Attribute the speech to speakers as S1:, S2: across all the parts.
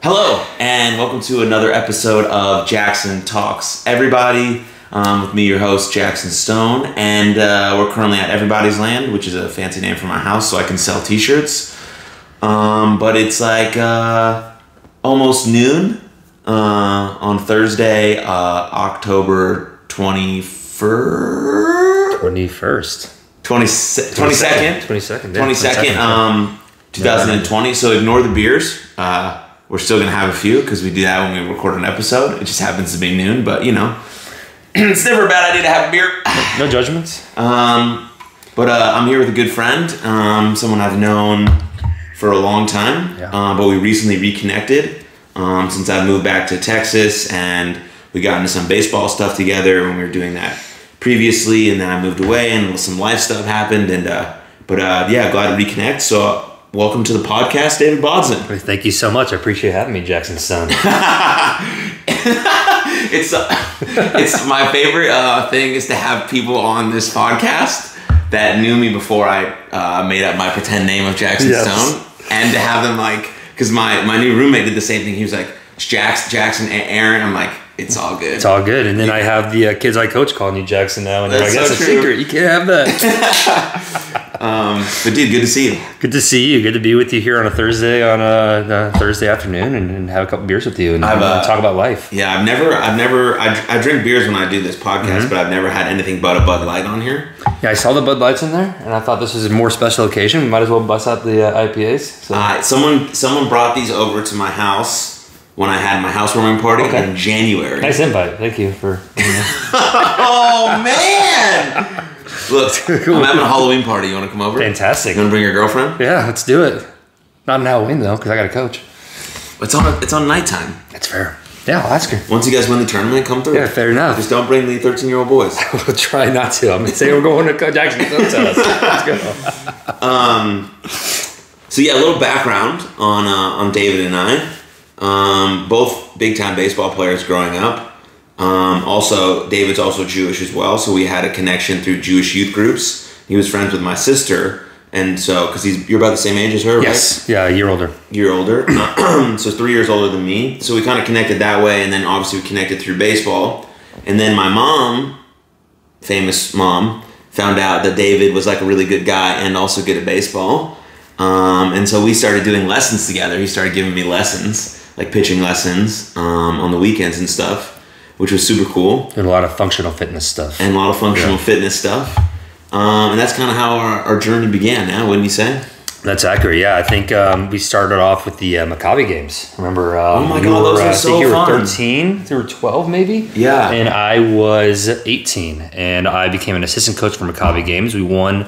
S1: Hello, and welcome to another episode of Jackson Talks Everybody. Um, with me, your host, Jackson Stone, and uh, we're currently at Everybody's Land, which is a fancy name for my house, so I can sell t shirts. Um, but it's like uh, almost noon uh, on Thursday, uh, October 21st.
S2: 21st.
S1: 20, 22nd.
S2: 22nd. yeah,
S1: 22nd, um, 2020. So ignore the beers. Uh, we're still to have a few because we do that when we record an episode. It just happens to be noon, but you know, it's never a bad idea to have a beer.
S2: No judgments.
S1: Um, but uh, I'm here with a good friend, um, someone I've known for a long time,
S2: Yeah.
S1: uh, but we recently reconnected um, since I moved back to Texas and we got into some baseball stuff together when we were doing that previously, and then I moved away and some life stuff happened, and uh, but uh, yeah, glad to reconnect. So welcome to the podcast, David Bodson.
S2: Thank you so much. I appreciate having me, Jackson Son.
S1: it's uh, it's my favorite uh, thing is to have people on this podcast that knew me before I uh, made up my pretend name of Jackson
S2: Yes.
S1: Stone, and to have them like because my my new roommate did the same thing. He was like it's Jax, Jackson, Aaron. I'm like it's all good.
S2: It's all good. And then I have the uh, kids I coach calling you Jackson now, and like,
S1: That's
S2: "That's
S1: so
S2: a secret. You can't have that."
S1: But dude, good to see you.
S2: good to see you. Good to be with you here on a Thursday on a, a Thursday afternoon, and, and have a couple beers with you and,
S1: uh,
S2: talk about life.
S1: Yeah, I've never, I've never, I, I drink beers when I do this podcast, but I've never had anything but a Bud Light on here.
S2: Yeah, I saw the Bud Lights in there, and I thought this was a more special occasion. We might as well bust out the uh, IPAs. So.
S1: Uh, someone, someone brought these over to my house when I had my housewarming party
S2: Okay.
S1: in January.
S2: nice invite. Thank you for.
S1: Oh man! Look, I'm having a Halloween party. You want to come over?
S2: Fantastic.
S1: You want to bring your girlfriend?
S2: Yeah, let's do it. Not an Halloween though, because I got to coach.
S1: It's on. It's on nighttime.
S2: That's fair. Yeah, I'll ask her.
S1: Once you guys win the tournament, come through.
S2: Yeah, fair enough.
S1: Just don't bring the 13 year old boys.
S2: We'll try not to. I'm gonna say we're going to Coach Jackson. Don't tell us. Let's go.
S1: So yeah, a little background on uh, on David and I. Um, both big time baseball players growing up. Um, also, David's also Jewish as well, so we had a connection through Jewish youth groups. He was friends with my sister, and so because he's you're about the same age as her, right?
S2: Yes. Yeah, a year older.
S1: year older, so three years older than me. So we kind of connected that way, and then obviously we connected through baseball. And then my mom, famous mom, found out that David was like a really good guy and also good at baseball. Um, and so we started doing lessons together. He started giving me lessons, like pitching lessons um, on the weekends and stuff, which was super cool
S2: And a lot of functional fitness stuff.
S1: and a lot of functional fitness stuff. Um, and that's kind of how our, our journey began. Now, wouldn't you say?
S2: That's accurate. Yeah, I think um, we started off with the uh, Maccabi games. Remember? Um,
S1: Oh my God, those
S2: were,
S1: were
S2: uh, I
S1: so
S2: think you were
S1: fun.
S2: 13, you were 12 maybe.
S1: Yeah.
S2: And I was 18, and I became an assistant coach for Maccabi games. We won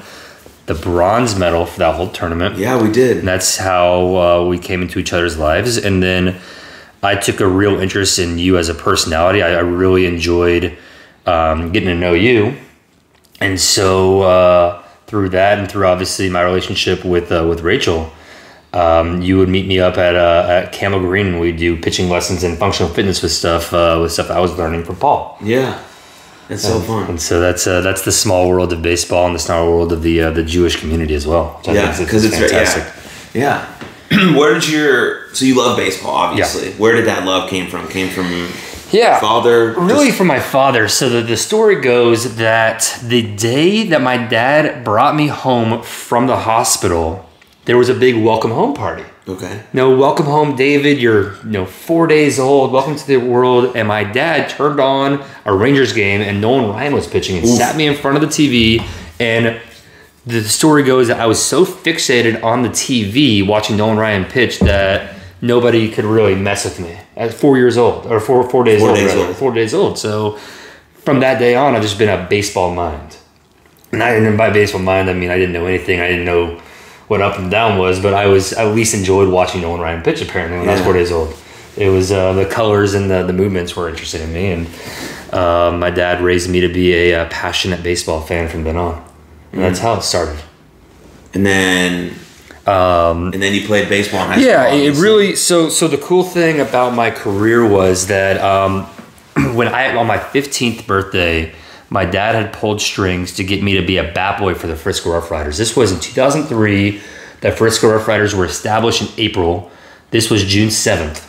S2: the bronze medal for that whole tournament.
S1: Yeah, we did.
S2: And that's how uh, we came into each other's lives. And then I took a real interest in you as a personality. I, I really enjoyed um, getting to know you. And so uh, through that, and through obviously my relationship with uh, with Rachel, um, you would meet me up at uh, at Camel Green, and we'd do pitching lessons and functional fitness with stuff uh, with stuff I was learning from Paul.
S1: Yeah, it's so fun.
S2: And so that's uh, that's the small world of baseball and the small world of the uh, the Jewish community as well.
S1: Yeah, because it's very, yeah, yeah. Where did your so you love baseball obviously? Yeah. Where did that love came from? Came from
S2: Yeah.
S1: father?
S2: Really,
S1: Just-
S2: from my father. So the, the story goes that the day that my dad brought me home from the hospital, there was a big welcome home party.
S1: Okay.
S2: No, welcome home, David. You're you know four days old. Welcome to the world. And my dad turned on a Rangers game, and Nolan Ryan was pitching, and sat me in front of the TV. And the story goes that I was so fixated on the TV watching Nolan Ryan pitch that nobody could really mess with me at four years old or four four days
S1: Four
S2: old.
S1: days old.
S2: Four days old. So from that day on, I've just been a baseball mind. And I didn't by baseball mind. I mean I didn't know anything. I didn't know what up and down was, but I was at least enjoyed watching Nolan Ryan pitch. Apparently, when I was four days old, it was uh, the colors and the, the movements were interesting in me, and uh, my dad raised me to be a, uh passionate baseball fan from then on. And that's how it started.
S1: And then, um, and then you played baseball in high school.
S2: Yeah, it really. So, so the cool thing about my career was that um, when I on my fifteenth birthday, my dad had pulled strings to get me to be a bat boy for the Frisco Rough Riders. This was in two thousand three. The Frisco Rough Riders were established in April. This was June seventh.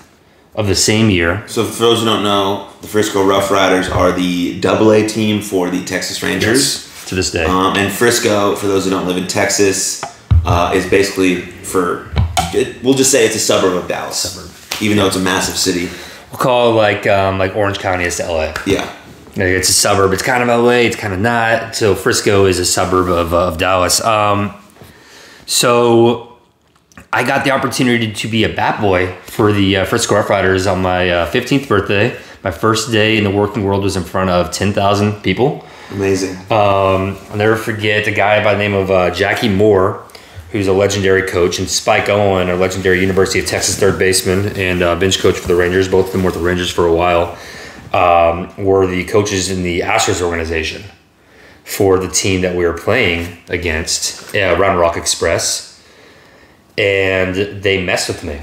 S2: of the same year.
S1: So for those who don't know, the Frisco Rough Riders are the Double A team for the Texas Rangers.
S2: To this day.
S1: Um, and Frisco, for those who don't live in Texas, uh, is basically for it, we'll just say it's a suburb of Dallas.
S2: Suburb.
S1: Even though it's a massive city.
S2: we'll call it like um, like Orange County is to LA.
S1: Yeah.
S2: Like it's a suburb. It's kind of LA. It's kind of not. So Frisco is a suburb of, of Dallas. Um, so I got the opportunity to be a bat boy for the uh, Frisco Rough Riders on my uh, 15th birthday. My first day in the working world was in front of 10,000 people.
S1: Amazing.
S2: Um, I'll never forget a guy by the name of uh, Jackie Moore, who's a legendary coach, and Spike Owen, a legendary University of Texas third baseman and uh, bench coach for the Rangers. Both of them were with the Rangers for a while. Um, were the coaches in the Astros organization for the team that we were playing against, uh, Round Rock Express, and they messed with me.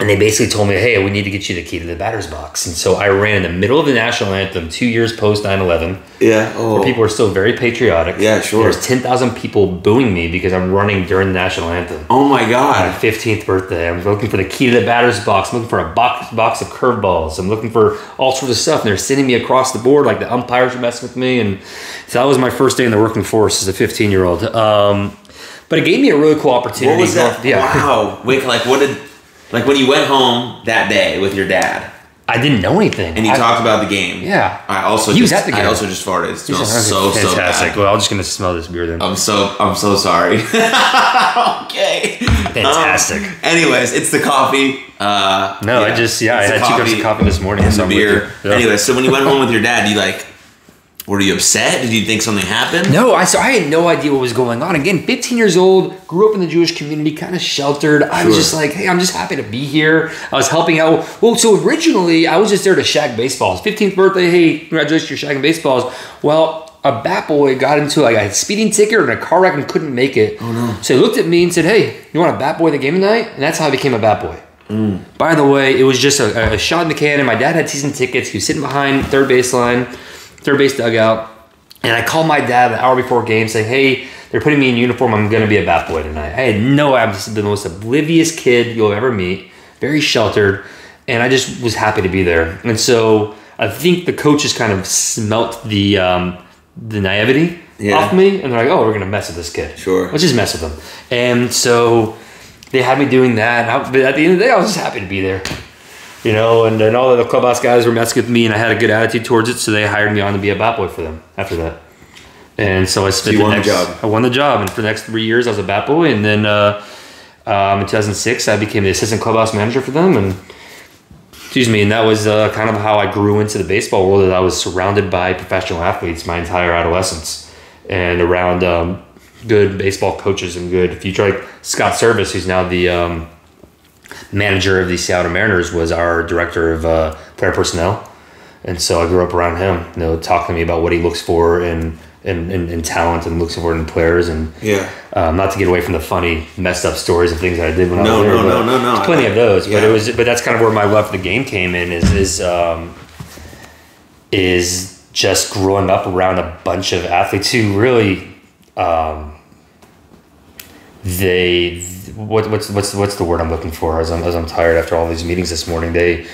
S2: And they basically told me, hey, we need to get you the key to the batter's box. And so I ran in the middle of the national anthem two years post 9 11
S1: Yeah. Oh.
S2: people are still very patriotic.
S1: Yeah, sure.
S2: There's 10,000 people booing me because I'm running during the national anthem.
S1: oh my
S2: My
S1: God.
S2: 15th birthday. I'm looking for the key to the batter's box. I'm looking for a box box of curveballs. I'm looking for all sorts of stuff. And they're sending me across the board. Like the umpires are messing with me. And so that was my first day in the working force as a 15 year old. Um, but it gave me a really cool opportunity.
S1: What was that?
S2: Yeah.
S1: Wow. Wait, like what did like when you went home that day with your dad
S2: I didn't know anything.
S1: and you
S2: I-
S1: talked about the game.
S2: Yeah.
S1: I also
S2: He was at the game.
S1: I also just farted. It smells so so
S2: fantastic. Well, I'm just gonna smell this beer then.
S1: I'm so I'm so sorry. okay.
S2: Fantastic.
S1: Um, anyways, it's the coffee. Uh,
S2: No, I just- yeah, I had two cups of coffee this morning,
S1: and
S2: so
S1: the beer.
S2: Yeah.
S1: Anyway, so when you went home with your dad, you like, were you upset? Did you think something happened?
S2: No, I so I had no idea what was going on. Again, 15 years old, grew up in the Jewish community, kind of sheltered. I was just like, hey, I'm just happy to be here. I was helping out. Well, so originally I was just there to shag baseballs. 15th birthday, hey, congratulations, you're shagging baseballs. Well, a bat boy got into like a speeding ticket or in a car wreck and couldn't make it. Oh no! So he looked at me and said, "Hey, you want a bat boy the game tonight?" And that's how I became a bat boy. Mm. By the way, it was just a, a shot in the can, and my dad had season tickets. He was sitting behind third baseline, third base dugout, and I called my dad an hour before game saying, "Hey, they're putting me in uniform. I'm going to be a bat boy tonight." I had no. idea. I'm the most oblivious kid you'll ever meet. Very sheltered, and I just was happy to be there. And so I think the coaches kind of smelt the um, the naivety
S1: Yeah.
S2: off me, and they're like, "Oh, we're going to mess with this kid.
S1: Sure.
S2: let's just mess with him." And so they had me doing that. But at the end of the day, I was just happy to be there. You know, and then all of the clubhouse guys were messing with me, and I had a good attitude towards it, so they hired me on to be a bat boy for them after that. And so I spent
S1: you
S2: the
S1: won the job.
S2: I won the job, and for the next three years, I was a bat boy, and then uh, um, in 2006, I became the assistant clubhouse manager for them, and excuse me, and that was uh, kind of how I grew into the baseball world. That I was surrounded by professional athletes my entire adolescence, and around um, good baseball coaches and good future. Like Scott Servais, who's now the um, manager of the Seattle Mariners, was our director of uh, player personnel, and so I grew up around him. You know, talking to me about what he looks for in in, in, in talent and looks for in players and
S1: Yeah.
S2: um, not to get away from the funny, messed up stories of things that I did when I
S1: No,
S2: was there.
S1: no, no, no, no.
S2: Plenty
S1: I-
S2: of those, but it was, but that's kind of where my love for the game came in. Is is um, is just growing up around a bunch of athletes who really, um, they what what's what's what's the word I'm looking for? As I'm as I'm tired after all these meetings this morning, they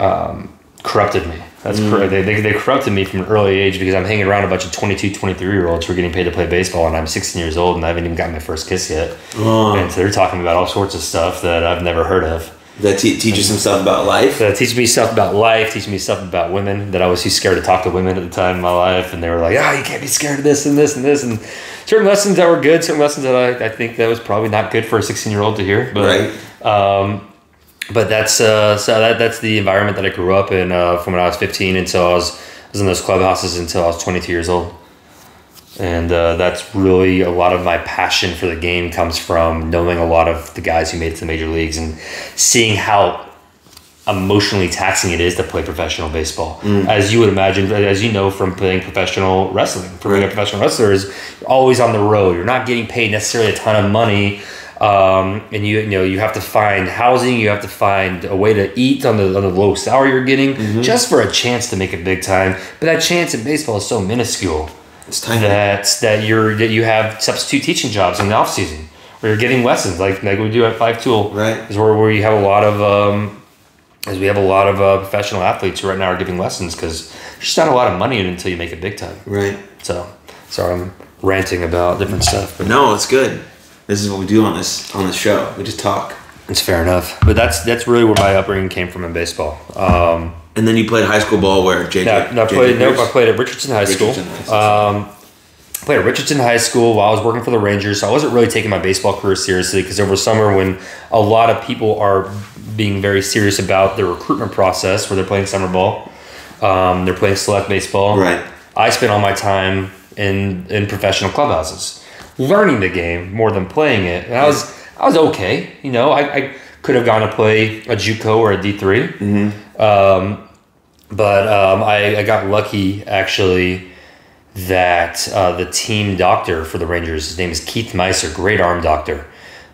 S2: um, corrupted me. That's
S1: Mm.
S2: correct. They, they, they corrupted me from an early age because I'm hanging around a bunch of 22, 23 year olds who are getting paid to play baseball, and I'm 16 years old and I haven't even got my first kiss yet.
S1: Oh.
S2: And so they're talking about all sorts of stuff that I've never heard of.
S1: That te- teach you some stuff about life.
S2: That teaches me stuff about life, Teaches me stuff about women that I was too scared to talk to women at the time in my life, and they were like, "Ah, you can't be scared of this and this and this," and certain lessons that were good, certain lessons that I, I think that was probably not good for a 16 year old to hear, but
S1: Right.
S2: um, but that's uh, so that that's the environment that I grew up in uh, from when I was 15 until I was I was in those clubhouses until I was 22 years old, and uh, that's really a lot of my passion for the game comes from knowing a lot of the guys who made it to the major leagues and seeing how emotionally taxing it is to play professional baseball. As you would imagine, as you know from playing professional wrestling, from being a professional wrestler is always on the road. You're not getting paid necessarily a ton of money. Um, and you you know you have to find housing, you have to find a way to eat on the on the low salary you're getting just for a chance to make it big time. But that chance in baseball is so minuscule
S1: It's time.
S2: that that you're that you have substitute teaching jobs in the off season where you're getting lessons like like we do at Five Tool
S1: Right.
S2: is where, where you have a lot of um, is we have a lot of uh, professional athletes who right now are giving lessons because there's just not a lot of money until you make it big time.
S1: Right.
S2: So, sorry, I'm ranting about different stuff, but
S1: No, it's good. This is what we do on this on this show. We just talk.
S2: it's fair enough. But that's that's really where my upbringing came from in baseball. Um,
S1: And then you played high school ball where JJ.
S2: Yeah, no, I played, nope, I played at Richardson High School.
S1: Richardson High School.
S2: Um, played at Richardson High School while I was working for the Rangers. So I wasn't really taking my baseball career seriously because over summer when a lot of people are being very serious about their recruitment process where they're playing summer ball, um, they're playing select baseball.
S1: Right.
S2: I spent all my time in in professional clubhouses, learning the game more than playing it. And I was I was okay. You know, I, I could have gone to play a JUCO or a D 3 Um, but um, I, I got lucky actually that uh, the team doctor for the Rangers, his name is Keith Meister, great arm doctor.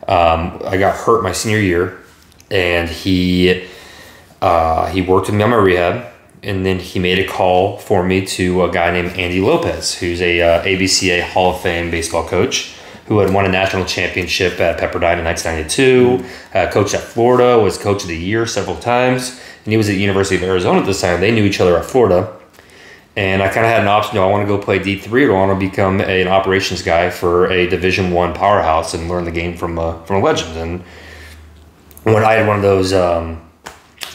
S2: Um, I got hurt my senior year, and he uh, he worked with me on my rehab, and then he made a call for me to a guy named Andy Lopez, who's a uh, ABCA Hall of Fame baseball coach who had won a national championship at Pepperdine in 1992, uh, coached at Florida, was coach of the year several times, and he was at the University of Arizona at this time. They knew each other at Florida. And I kind of had an option: do I want to go play D three, or do I want to become a, an operations guy for a Division One powerhouse and learn the game from a, from a legend? And when I had one of those, um,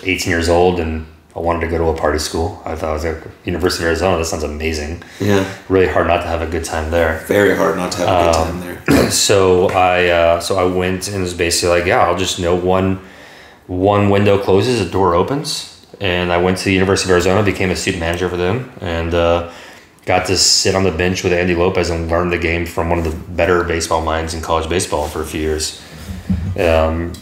S2: eighteen years old, and I wanted to go to a party school. I thought I was at University of Arizona. That sounds amazing.
S1: Yeah.
S2: Really hard not to have a good time there.
S1: Very hard not to have a good
S2: Um,
S1: time there.
S2: so I uh, so I went and was basically like, yeah, I'll just know one one window closes, a door opens, and I went to the University of Arizona, became a student manager for them, and uh, got to sit on the bench with Andy Lopez and learn the game from one of the better baseball minds in college baseball for a few years, um,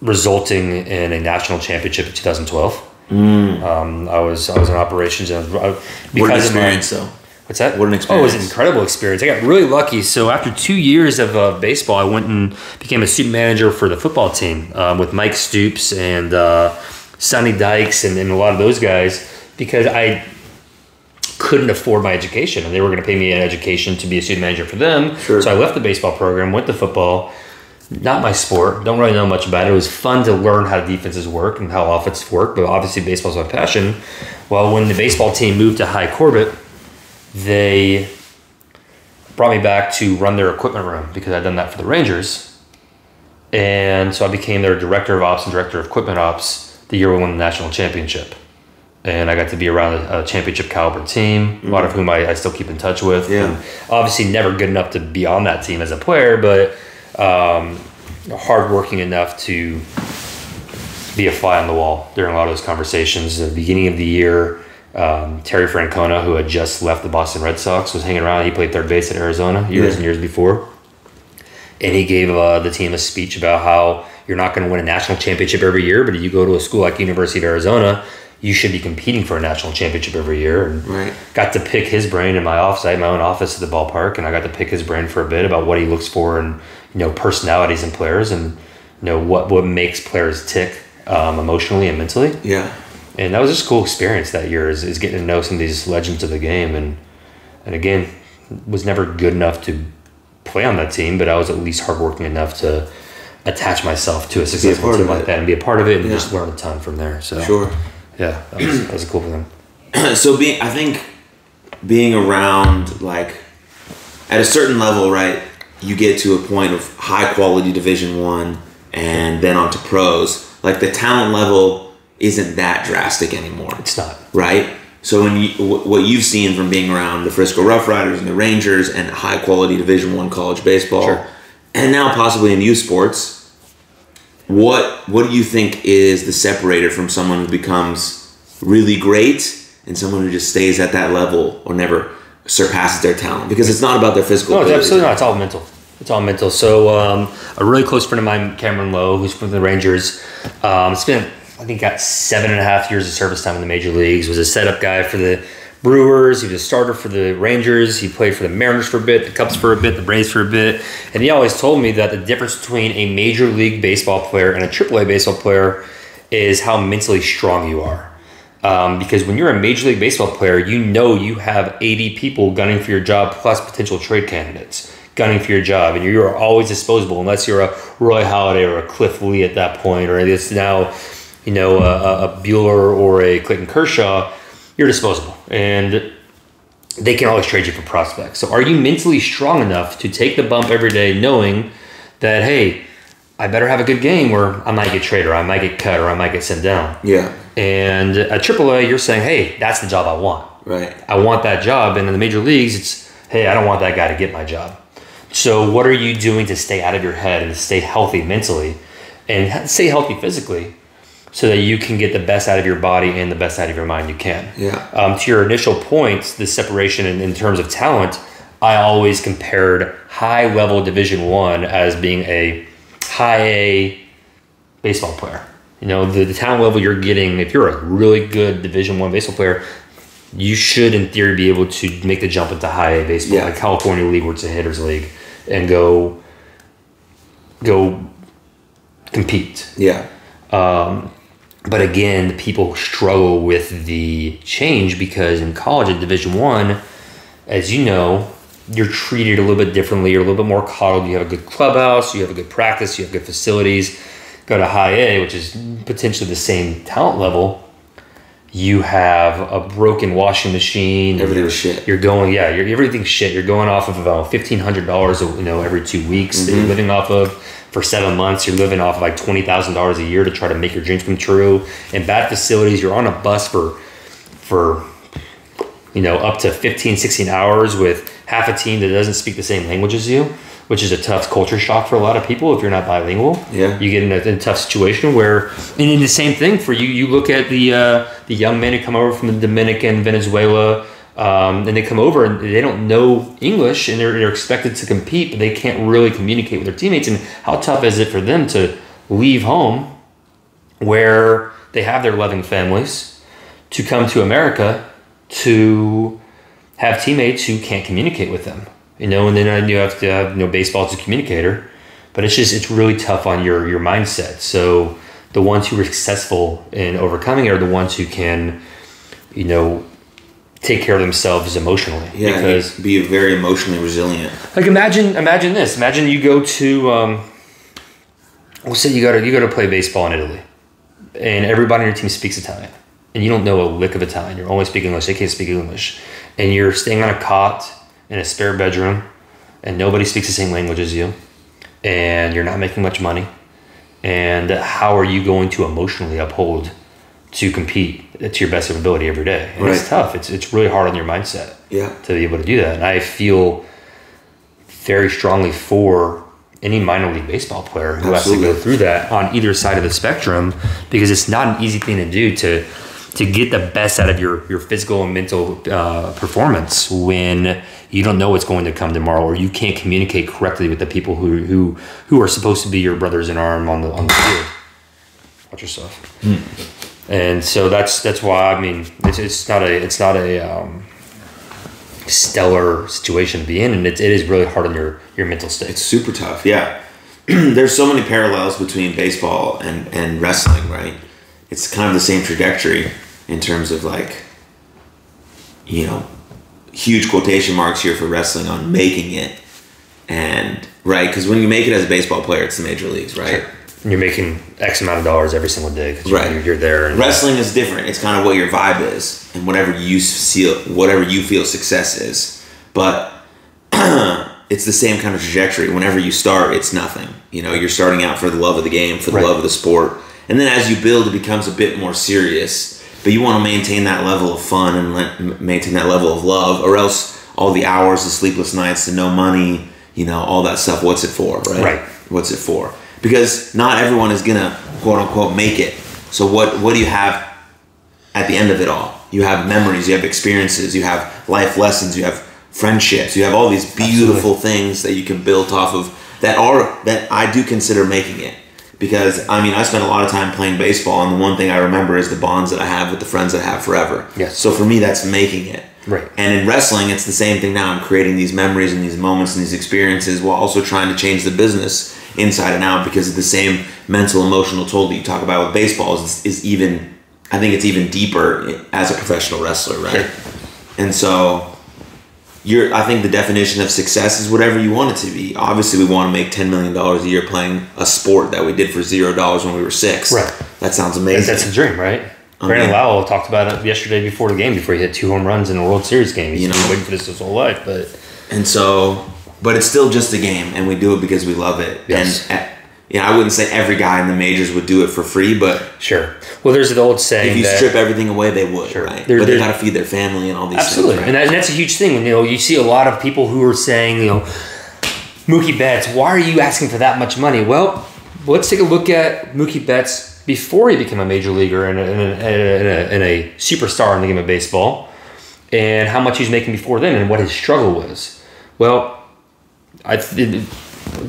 S2: resulting in a national championship in 2012. Um, I was I was in operations and I,
S1: What an
S2: because of my-
S1: experience, though.
S2: What's that?
S1: What an experience!
S2: Oh, it was an incredible experience. I got really lucky. So after two years of uh, baseball, I went and became a student manager for the football team um, with Mike Stoops and uh, Sonny Dykes and, and a lot of those guys because I couldn't afford my education and they were going to pay me an education to be a student manager for them.
S1: Sure.
S2: So I left the baseball program, went to football. Not my sport. Don't really know much about it. It was fun to learn how defenses work and how offenses work, but obviously baseball's my passion. Well, when the baseball team moved to Hi Corbett, they brought me back to run their equipment room because I'd done that for the Rangers. And so I became their director of ops and director of equipment ops the year we won the national championship. And I got to be around a, a championship caliber team, a lot of mm. whom I, I still keep in touch with.
S1: Yeah.
S2: And obviously, never good enough to be on that team as a player, but um, hardworking enough to be a fly on the wall during a lot of those conversations. At the beginning of the year, um, Terry Francona, who had just left the Boston Red Sox, was hanging around. He played third base at Arizona years
S1: Yeah.
S2: and years before. And he gave uh, the team a speech about how you're not going to win a national championship every year, but if you go to a school like University of Arizona, you should be competing for a national championship every year. And
S1: Right.
S2: got to pick his brain in my office. I had my own office at the ballpark, and I got to pick his brain for a bit about what he looks for and you know personalities in players, and you know what what makes players tick um, emotionally and mentally.
S1: Yeah.
S2: And that was just a cool experience that year is, is getting to know some of these legends of the game, and and again was never good enough to play on that team, but I was at least hardworking enough to attach myself to a successful team like that and be a part of it and
S1: Yeah.
S2: just learn a ton from there. So
S1: Sure.
S2: yeah, that was, that was a cool thing.
S1: so being i think being around like at a certain level right you get to a point of high quality division one and then onto pros like the talent level isn't that drastic anymore
S2: It's not.
S1: right so when you wh- what you've seen from being around the frisco rough riders and the rangers and high quality division one college baseball
S2: Sure.
S1: and now possibly in youth sports what what do you think is the separator from someone who becomes really great and someone who just stays at that level or never surpasses their talent because it's not about their physical
S2: No, it's absolutely not. It's all mental. It's all mental. So um, a really close friend of mine, Cameron Lowe, who's from the Rangers, um, spent I think got seven and a half years of service time in the major leagues. Was a setup guy for the Brewers. He was a starter for the Rangers. He played for the Mariners for a bit, the Cubs for a bit, the Braves for a bit. And he always told me that the difference between a major league baseball player and a AAA baseball player is how mentally strong you are. Um, because when you're a major league baseball player, you know you have 80 people gunning for your job plus potential trade candidates gunning for your job, and you're always disposable unless you're a Roy Halladay or a Cliff Lee at that point, or it's now you know, a, a Buehler or a Clayton Kershaw, you're disposable. And they can always trade you for prospects. So are you mentally strong enough to take the bump every day knowing that, hey, I better have a good game where I might get traded or I might get cut or I might get sent down.
S1: Yeah.
S2: And at AAA, you're saying, hey, that's the job I want.
S1: Right.
S2: I want that job. And in the major leagues, it's, hey, I don't want that guy to get my job. So, what are you doing to stay out of your head and to stay healthy mentally and stay healthy physically so that you can get the best out of your body and the best out of your mind you can?
S1: Yeah.
S2: Um, to your initial point, the separation in, in terms of talent, I always compared high level Division One as being a high A baseball player. You know, the, the talent level you're getting, if you're a really good Division One baseball player, you should, in theory, be able to make the jump into high A baseball,
S1: Yeah.
S2: like California League, where it's a hitters league, and go go compete.
S1: Yeah.
S2: Um, but again, people struggle with the change because in college at Division One, as you know, you're treated a little bit differently. You're a little bit more coddled. You have a good clubhouse. You have a good practice. You have good facilities. Go to High A, which is potentially the same talent level. You have a broken washing machine.
S1: Everything was shit.
S2: You're going, yeah, you're, everything's shit. You're going off of about fifteen hundred dollars, you know, every two weeks that you're mm-hmm. living off of for seven months. You're living off of like twenty thousand dollars a year to try to make your dreams come true. In bad facilities, you're on a bus for for you know up to 15, 16 hours with half a team that doesn't speak the same language as you, which is a tough culture shock for a lot of people if you're not bilingual.
S1: Yeah.
S2: you get in a, in a tough situation where, and in the same thing for you, you look at the uh, the young men who come over from the Dominican, Venezuela. Um, and they come over and they don't know English and they're, they're expected to compete, but they can't really communicate with their teammates. And how tough is it for them to leave home where they have their loving families to come to America to have teammates who can't communicate with them? You know, and then you have to have you know baseball as a communicator, but it's just it's really tough on your your mindset. So the ones who are successful in overcoming it are the ones who can, you know, take care of themselves emotionally.
S1: Yeah.
S2: because
S1: be very emotionally resilient.
S2: like imagine imagine this. Imagine you go to um we'll say you go to you go to play baseball in Italy and everybody on your team speaks Italian. And you don't know a lick of Italian. You're only speaking English. They can't speak English. And you're staying on a cot in a spare bedroom and nobody speaks the same language as you. And you're not making much money. And how are you going to emotionally uphold to compete to your best of ability every day? And It's tough. It's it's really hard on your mindset
S1: Yeah.
S2: to be able to do that. And I feel very strongly for any minor league baseball player who has to go through that on either side of the spectrum because it's not an easy thing to do to to get the best out of your your physical and mental uh, performance when you don't know what's going to come tomorrow or you can't communicate correctly with the people who who who are supposed to be your brothers in arm on the on the field. Watch yourself. And so that's that's why I mean it's, it's not a it's not a um, stellar situation to be in, and it, it is really hard on your your mental state.
S1: It's super tough. Yeah. There's so many parallels between baseball and, and wrestling, right? It's kind of the same trajectory in terms of like, you know, huge quotation marks here for wrestling on making it. And, right? Because when you make it as a baseball player, it's the major leagues, right?
S2: And you're making X amount of dollars every single day because
S1: Right.
S2: you're, you're there. And
S1: Wrestling is different. It's kind of what your vibe is and whatever you feel, whatever you feel success is. But it's the same kind of trajectory. Whenever you start, it's nothing. You know, you're starting out for the love of the game, for the
S2: Right.
S1: love of the sport, and then as you build, it becomes a bit more serious. But you want to maintain that level of fun and le- m- maintain that level of love, or else all the hours, the sleepless nights, the no money, you know, all that stuff. What's it for, right?
S2: Right.
S1: What's it for? Because not everyone is gonna quote unquote make it. So what what do you have at the end of it all? You have memories, you have experiences, you have life lessons, you have friendships, you have all these beautiful things that you can build off of that are that I do consider making it. Because I mean I spent a lot of time playing baseball and the one thing I remember is the bonds that I have with the friends that I have forever.
S2: Yes.
S1: So for me that's making it.
S2: Right.
S1: And in wrestling, it's the same thing now. I'm creating these memories and these moments and these experiences while also trying to change the business inside and out because of the same mental, emotional toll that you talk about with baseball is, is even, I think it's even deeper as a professional wrestler, right?
S2: Sure.
S1: And so you're I think the definition of success is whatever you want it to be. Obviously, we want to make ten million dollars a year playing a sport that we did for zero dollars when we were six.
S2: Right.
S1: That sounds amazing.
S2: That's a dream, right? Brandon
S1: mean-
S2: Lowe talked about it yesterday before the game, before he hit two home runs in a World Series game. He's
S1: You know.
S2: been waiting for this his whole life, but
S1: And so, but it's still just a game, and we do it because we love it.
S2: Yes.
S1: And uh, yeah, I wouldn't say every guy in the majors would do it for free, but
S2: sure. Well, there's the old saying
S1: if you strip everything away, they would,
S2: Sure.
S1: right?
S2: There-
S1: but they got to feed their family and all these
S2: Absolutely,
S1: things.
S2: and, that, and that's a huge thing. You know you see a lot of people who are saying, you know, Mookie Betts, why are you asking for that much money? Well, let's take a look at Mookie Betts before he became a major leaguer and a, and a, and a, and a superstar in the game of baseball, and how much he's making before then, and what his struggle was. Well, I th-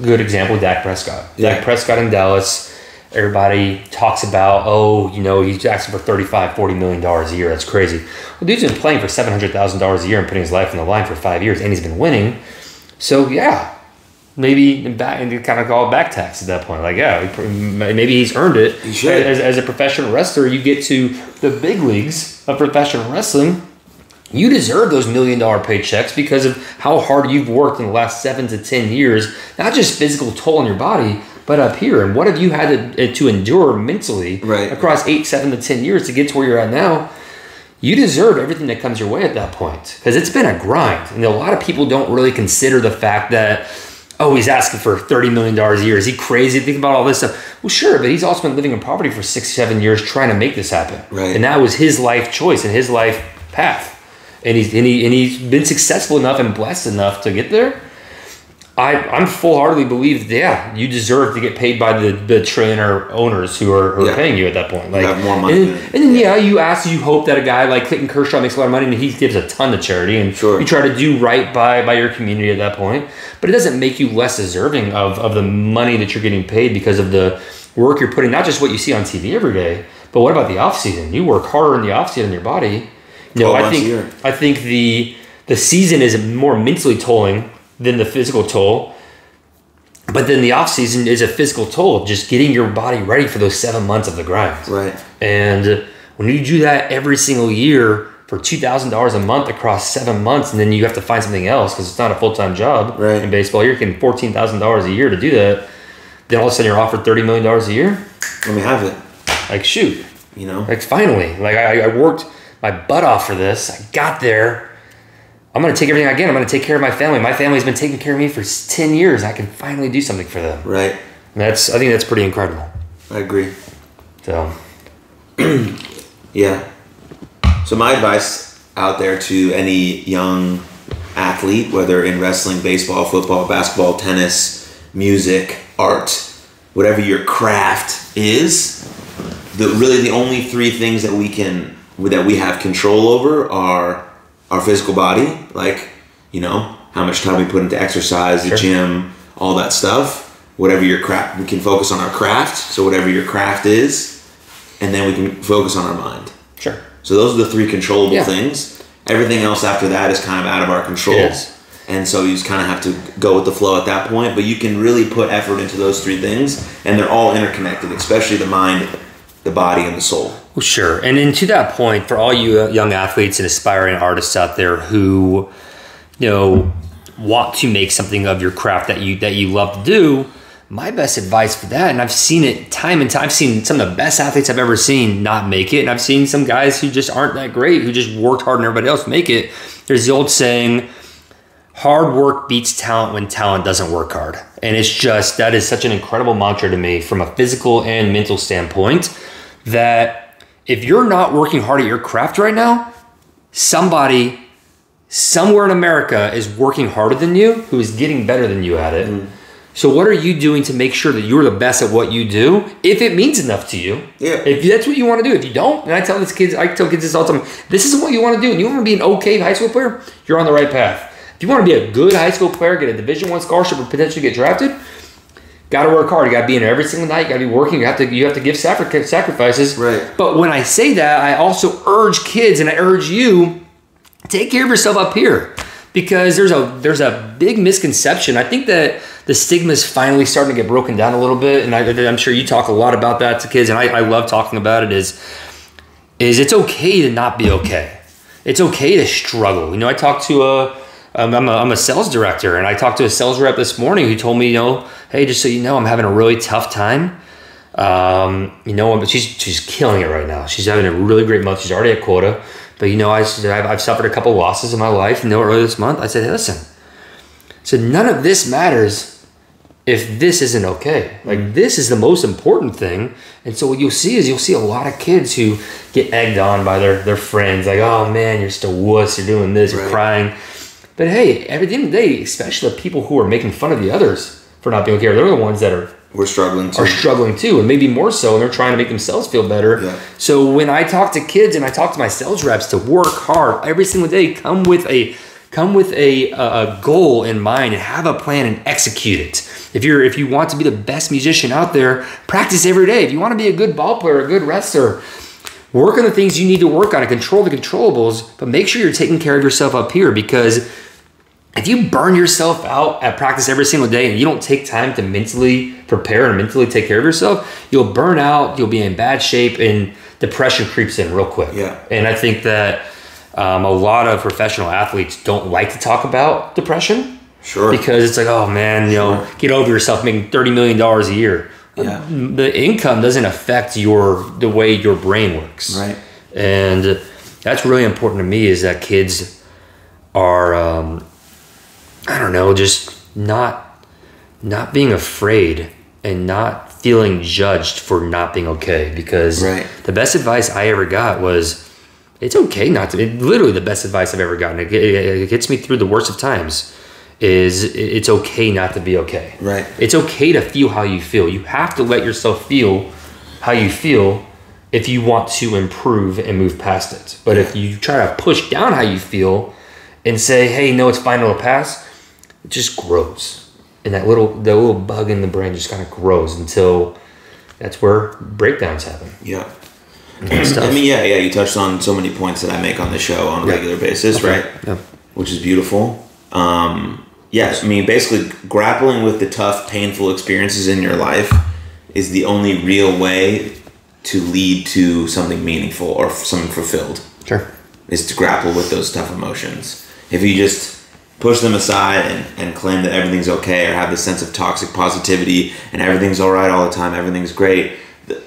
S2: good example, Dak Prescott.
S1: Yeah.
S2: Dak Prescott in Dallas. Everybody talks about, oh, you know, he's asking for 35 $40 million a year. That's crazy. Well, dude's been playing for $700,000 a year and putting his life on the line for five years, and he's been winning. So, yeah, maybe back and kind of call it back tax at that point. Like, yeah, maybe he's earned it.
S1: He should.
S2: As, as a professional wrestler, you get to the big leagues of professional wrestling. You deserve those million dollar paychecks because of how hard you've worked in the last seven to ten years. Not just physical toll on your body, but up here. And what have you had to, eh, to endure mentally
S1: Right.
S2: across eight, seven to ten years to get to where you're at now? You deserve everything that comes your way at that point because it's been a grind. And a lot of people don't really consider the fact that, oh, he's asking for $30 million a year. Is he crazy? Think about all this stuff. Well, sure, but he's also been living in poverty for six, seven years trying to make this happen.
S1: Right.
S2: And that was his life choice and his life path. And he's, and, he, and he's been successful enough and blessed enough to get there. I, I'm full heartedly believe that, yeah, you deserve to get paid by the, the trainer owners who are, who are
S1: Yeah.
S2: paying you at that point. Like,
S1: more money
S2: And, and then, yeah, you ask, you hope that a guy like Clayton Kershaw makes a lot of money and he gives a ton to charity. And
S1: Sure.
S2: you try to do right by, by your community at that point. But it doesn't make you less deserving of, of the money that you're getting paid because of the work you're putting, not just what you see on TV every day, but what about the off season? You work harder in the off season in your body.
S1: 12
S2: I think
S1: year.
S2: I think the the season is more mentally tolling than the physical toll. But then the off season is a physical toll just getting your body ready for those seven months of the grind.
S1: Right.
S2: And when you do that every single year for two thousand dollars a month across seven months, and then you have to find something else because it's not a full time job
S1: Right.
S2: in baseball, you're getting fourteen thousand dollars a year to do that. Then all of a sudden you're offered thirty million dollars a year.
S1: Let me have it.
S2: Like shoot,
S1: You know.
S2: like finally, like I, I worked my butt off for this. I got there. I'm gonna take everything I can. I'm gonna take care of my family. My family's been taking care of me for ten years. I can finally do something for them.
S1: Right.
S2: And that's I think that's pretty incredible.
S1: I agree.
S2: So
S1: Yeah. So my advice out there to any young athlete, whether in wrestling, baseball, football, basketball, tennis, music, art, whatever your craft is, the really the only three things that we can that we have control over are our physical body, like you know how much time we put into exercise, the
S2: Sure.
S1: gym, all that stuff. Whatever your craft, we can focus on our craft. So whatever your craft is, and then we can focus on our mind.
S2: sure.
S1: So those are the three controllable
S2: Yeah.
S1: things. Everything else after that is kind of out of our control. And so you just kind of have to go with the flow at that point. But you can really put effort into those three things, and they're all interconnected, especially the mind, the body, and the soul.
S2: Well, sure. And then to that point, for all you young athletes and aspiring artists out there who, you know, want to make something of your craft that you that you love to do, my best advice for that, and I've seen it time and time. I've seen some of the best athletes I've ever seen not make it, and I've seen some guys who just aren't that great, who just worked hard and everybody else make it. There's the old saying, hard work beats talent when talent doesn't work hard. And it's just that is such an incredible mantra to me from a physical and mental standpoint that if you're not working hard at your craft right now, somebody somewhere in America is working harder than you who is getting better than you at it. Mm-hmm. So what are you doing to make sure that you're the best at what you do if it means enough to you?
S1: Yeah.
S2: If that's what you want to do. If you don't, and I tell these kids, I tell kids this all the time, this isn't what you want to do and you want to be an okay high school player, you're on the right path. If you want to be a good high school player, get a division one scholarship or potentially get drafted, got to work hard. You got to be in there every single night. You got to be working. You have to you have to give sacrifices.
S1: Right.
S2: But when I say that, I also urge kids and I urge you take care of yourself up here because there's a there's a big misconception. I think that the stigma is finally starting to get broken down a little bit, and I, I'm sure you talk a lot about that to kids, and I, I love talking about it. Is is it's okay to not be okay. It's okay to struggle. You know, I talked to a um, I'm, a, I'm a sales director, and I talked to a sales rep this morning who told me, you know, hey, just so you know, I'm having a really tough time. Um, you know, but she's she's killing it right now. She's having a really great month. She's already at quota. But you know, I I've, I've suffered a couple losses in my life. You know, earlier this month, I said, hey, listen. So none of this matters if this isn't okay. Like this is the most important thing. And so what you'll see is you'll see a lot of kids who get egged on by their their friends. Like, oh man, you're just a wuss. You're doing this. You're crying. But hey, at the end of the day, especially the people who are making fun of the others for not being okay, they're the ones that are
S1: We're struggling to.
S2: are struggling too, and maybe more so, and they're trying to make themselves feel better.
S1: Yeah.
S2: So when I talk to kids and I talk to my sales reps to work hard every single day, come with a come with a, a, a goal in mind and have a plan and execute it. If you're if you want to be the best musician out there, practice every day. If you want to be a good ball player, a good wrestler, work on the things you need to work on and control the controllables, but make sure you're taking care of yourself up here because if you burn yourself out at practice every single day and you don't take time to mentally prepare and mentally take care of yourself, you'll burn out, you'll be in bad shape, and depression creeps in real quick.
S1: Yeah.
S2: And I think that um, a lot of professional athletes don't like to talk about depression
S1: Sure.
S2: because it's like, oh man, you know,
S1: Sure.
S2: get over yourself making $30 million a year.
S1: Yeah.
S2: The income doesn't affect your the way your brain works
S1: Right.
S2: and that's really important to me is that kids are um, i don't know just not not being afraid and not feeling judged for not being okay because
S1: Right.
S2: the best advice i ever got was it's okay not to it, literally the best advice i've ever gotten it, it, it gets me through the worst of times is it's okay not to be okay
S1: Right.
S2: it's okay to feel how you feel. You have to let yourself feel how you feel if you want to improve and move past it. But if you try to push down how you feel and say, "Hey, no, it's fine, it'll pass," it just grows, and that little that little bug in the brain just kind of grows until that's where breakdowns happen.
S1: Yeah. I mean, yeah, yeah. You touched on so many points that I make on the show on a
S2: Yeah.
S1: regular basis,
S2: Okay.
S1: right?
S2: Yeah.
S1: Which is beautiful. Um, yes, I mean, basically, grappling with the tough, painful experiences in your life is the only real way to lead to something meaningful or something fulfilled.
S2: Sure.
S1: Is to grapple with those tough emotions. If you just push them aside and, and claim that everything's okay or have this sense of toxic positivity and everything's all right all the time, everything's great,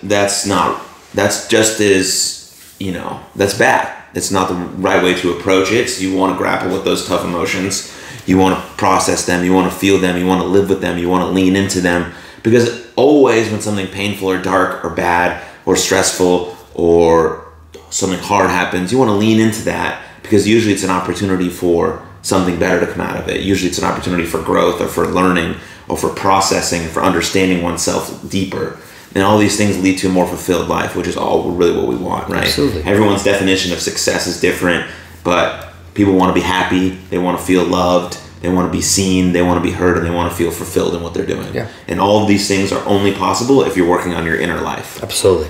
S1: that's not, that's just as, you know, that's bad. It's not the right way to approach it. So you want to grapple with those tough emotions. You want to process them. You want to feel them. You want to live with them. You want to lean into them. Because always when something painful or dark or bad or stressful or something hard happens, you want to lean into that because usually it's an opportunity for something better to come out of it. Usually it's an opportunity for growth or for learning or for processing, for understanding oneself deeper. And all these things lead to a more fulfilled life, which is all really what we want, right?
S2: Absolutely.
S1: Everyone's definition of success is different, but people want to be happy, they want to feel loved, they want to be seen, they want to be heard, and they want to feel fulfilled in what they're doing.
S2: Yeah.
S1: And all of these things are only possible if you're working on your inner life
S2: Absolutely.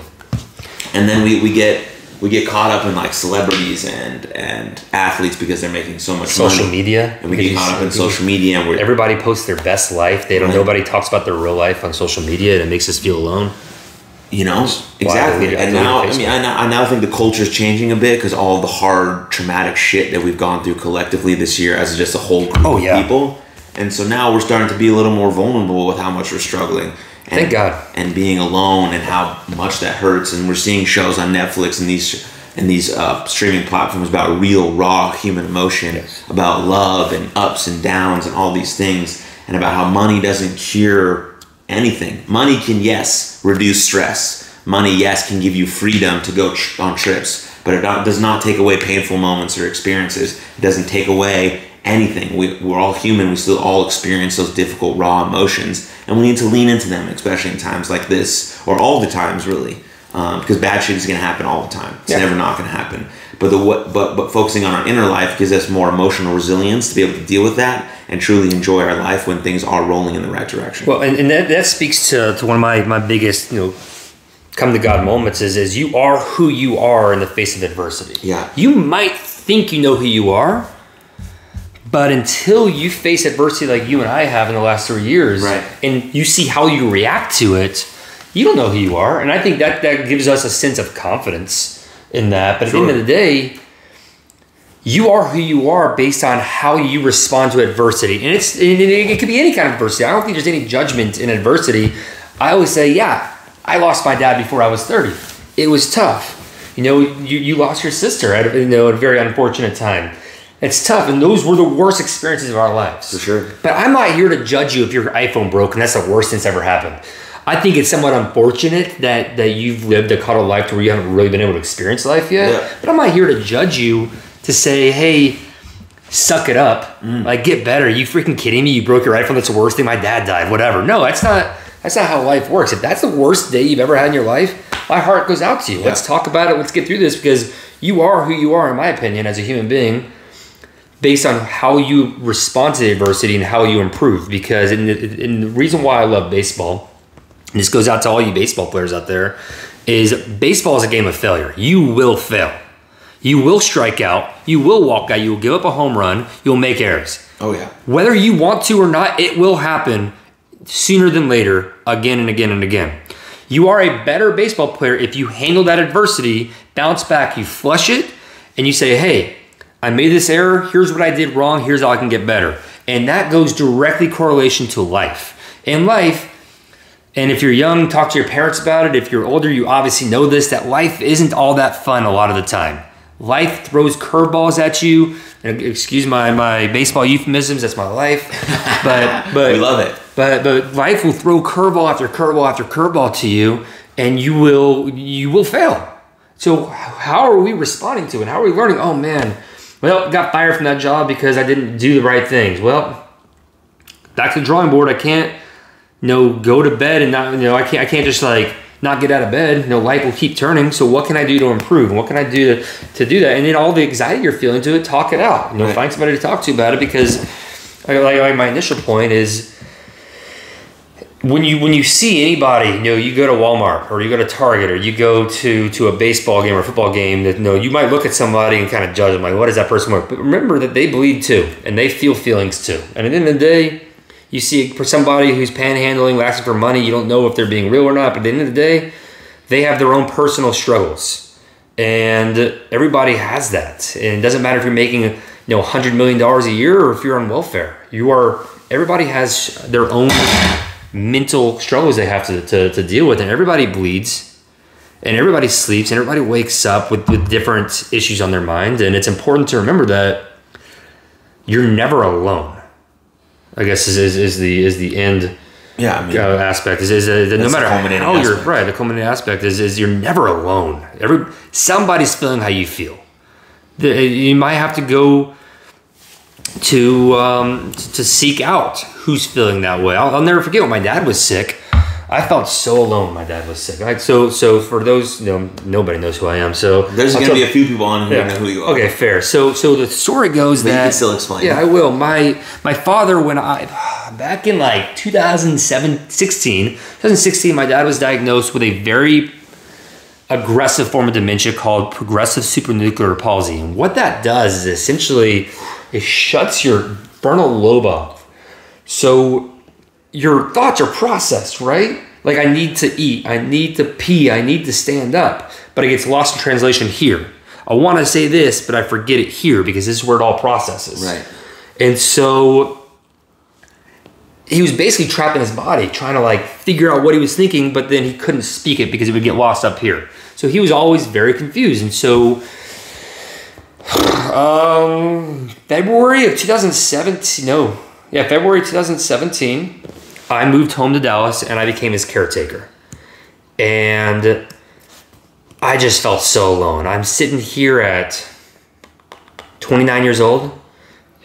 S1: and then we, we get we get caught up in like celebrities and and athletes because they're making so much
S2: Social
S1: money.
S2: media.
S1: and we get caught up in social media and we're
S2: Everybody posts their best life. They don't.
S1: Right.
S2: Nobody talks about their real life on social media, and it makes us feel alone.
S1: you know exactly and now i mean I now, I now think the culture is changing a bit because all the hard traumatic shit that we've gone through collectively this year as just a whole group
S2: Oh,
S1: of people and so now we're starting to be a little more vulnerable with how much we're struggling and,
S2: Thank God.
S1: and being alone and how much that hurts. And we're seeing shows on netflix and these and these uh, streaming platforms about real raw human emotion about love and ups and downs and all these things and about how money doesn't cure anything. Money can yes reduce stress. Money yes can give you freedom to go tr- on trips but it not, does not take away painful moments or experiences. It doesn't take away anything we, we're all human we still all experience those difficult raw emotions and we need to lean into them especially in times like this or all the times really um, because bad shit is going to happen all the time it's
S2: Yeah.
S1: never not going to happen but the what but but focusing on our inner life gives us more emotional resilience to be able to deal with that and truly enjoy our life when things are rolling in the right direction
S2: Well, and, and that, that speaks to, to one of my, my biggest, you know, come to God moments is, is you are who you are in the face of adversity.
S1: Yeah.
S2: You might think you know who you are, but until you face adversity like you and I have in the last three years,
S1: Right.
S2: and you see how you react to it, you don't know who you are. And I think that, that gives us a sense of confidence in that. But at the end of the day, you are who you are based on how you respond to adversity. And it's and it, it could be any kind of adversity. I don't think there's any judgment in adversity. I always say, yeah, I lost my dad before I was 30. It was tough. You know, you, you lost your sister at you know, a very unfortunate time. It's tough, and those were the worst experiences of our lives.
S1: For sure.
S2: But I'm not here to judge you if your iPhone broke and that's the worst thing that's ever happened. I think it's somewhat unfortunate that that you've lived a cuddle life to where you haven't really been able to experience life yet.
S1: Yeah.
S2: But I'm not here to judge you to say, hey, suck it up, mm. like get better. You freaking kidding me? You broke your iPhone. That's the worst thing. My dad died. Whatever. No, that's not. That's not how life works. If that's the worst day you've ever had in your life, my heart goes out to you. Let's talk about it. Let's get through this because you are who you are, in my opinion, as a human being based on how you respond to adversity and how you improve. Because and the, and the reason why I love baseball, and this goes out to all you baseball players out there, is baseball is a game of failure. You will fail. You will strike out. You will walk out. You will give up a home run. You'll make errors.
S1: Oh yeah.
S2: Whether you want to or not, it will happen sooner than later, again and again and again. You are a better baseball player if you handle that adversity, bounce back, you flush it, and you say, hey, I made this error. Here's what I did wrong. Here's how I can get better. And that goes directly correlation to life. In life, and if you're young, talk to your parents about it. If you're older, you obviously know this that life isn't all that fun a lot of the time. Life throws curveballs at you. And excuse my, my baseball euphemisms, that's my life. But but
S1: We love it.
S2: but but life will throw curveball after curveball after curveball to you, and you will you will fail. So how are we responding to it? How are we learning? Oh man, well, got fired from that job because I didn't do the right things. Well, back to the drawing board. I can't, you know, go to bed and not, you know, I can't, I can't just like not get out of bed. You know, life will keep turning. So what can I do to improve? What can I do to, to do that? And then all the anxiety you're feeling to it, talk it out. You know,
S1: Right.
S2: find somebody to talk to about it because, like, like my initial point is when you when you see anybody, you know, you go to Walmart or you go to Target or you go to to a baseball game or football game that you know you might look at somebody and kind of judge them like, what is that person worth? But remember that they bleed too and they feel feelings too. And at the end of the day, you see for somebody who's panhandling, asking for money, you don't know if they're being real or not. But at the end of the day, they have their own personal struggles, and everybody has that. And it doesn't matter if you're making you know hundred million dollars a year or if you're on welfare. You are. Everybody has their own mental struggles they have to, to, to deal with, and everybody bleeds, and everybody sleeps, and everybody wakes up with, with different issues on their mind. And it's important to remember that you're never alone. I guess is, is, is the is the end
S1: Yeah. I mean,
S2: uh, aspect is, is uh, no matter how you're
S1: aspect.
S2: right the culminating aspect is, is you're never alone every somebody's feeling how you feel The- you might have to go to um, to seek out who's feeling that way I'll, I'll never forget when my dad was sick I felt so alone when my dad was sick Like so so for those you know nobody knows who I am so
S1: there's
S2: I'll
S1: gonna be a few people on who know who you are.
S2: Okay, fair. So so the story goes
S1: But you
S2: that
S1: can still explain.
S2: Yeah, I will. My my father when I back in like 2007 16, 2016 my dad was diagnosed with a very aggressive form of dementia called progressive supranuclear palsy. And what that does is essentially it shuts your frontal lobe. So your thoughts are processed, right? Like I need to eat, I need to pee, I need to stand up, but it gets lost in translation here. I want to say this, but I forget it here because this is where it all processes.
S1: Right.
S2: And so he was basically trapped in his body trying to like figure out what he was thinking, but then he couldn't speak it because it would get lost up here. So he was always very confused. And so um February of 2017, no. Yeah, February 2017, I moved home to Dallas and I became his caretaker. And I just felt so alone. I'm sitting here at 29 years old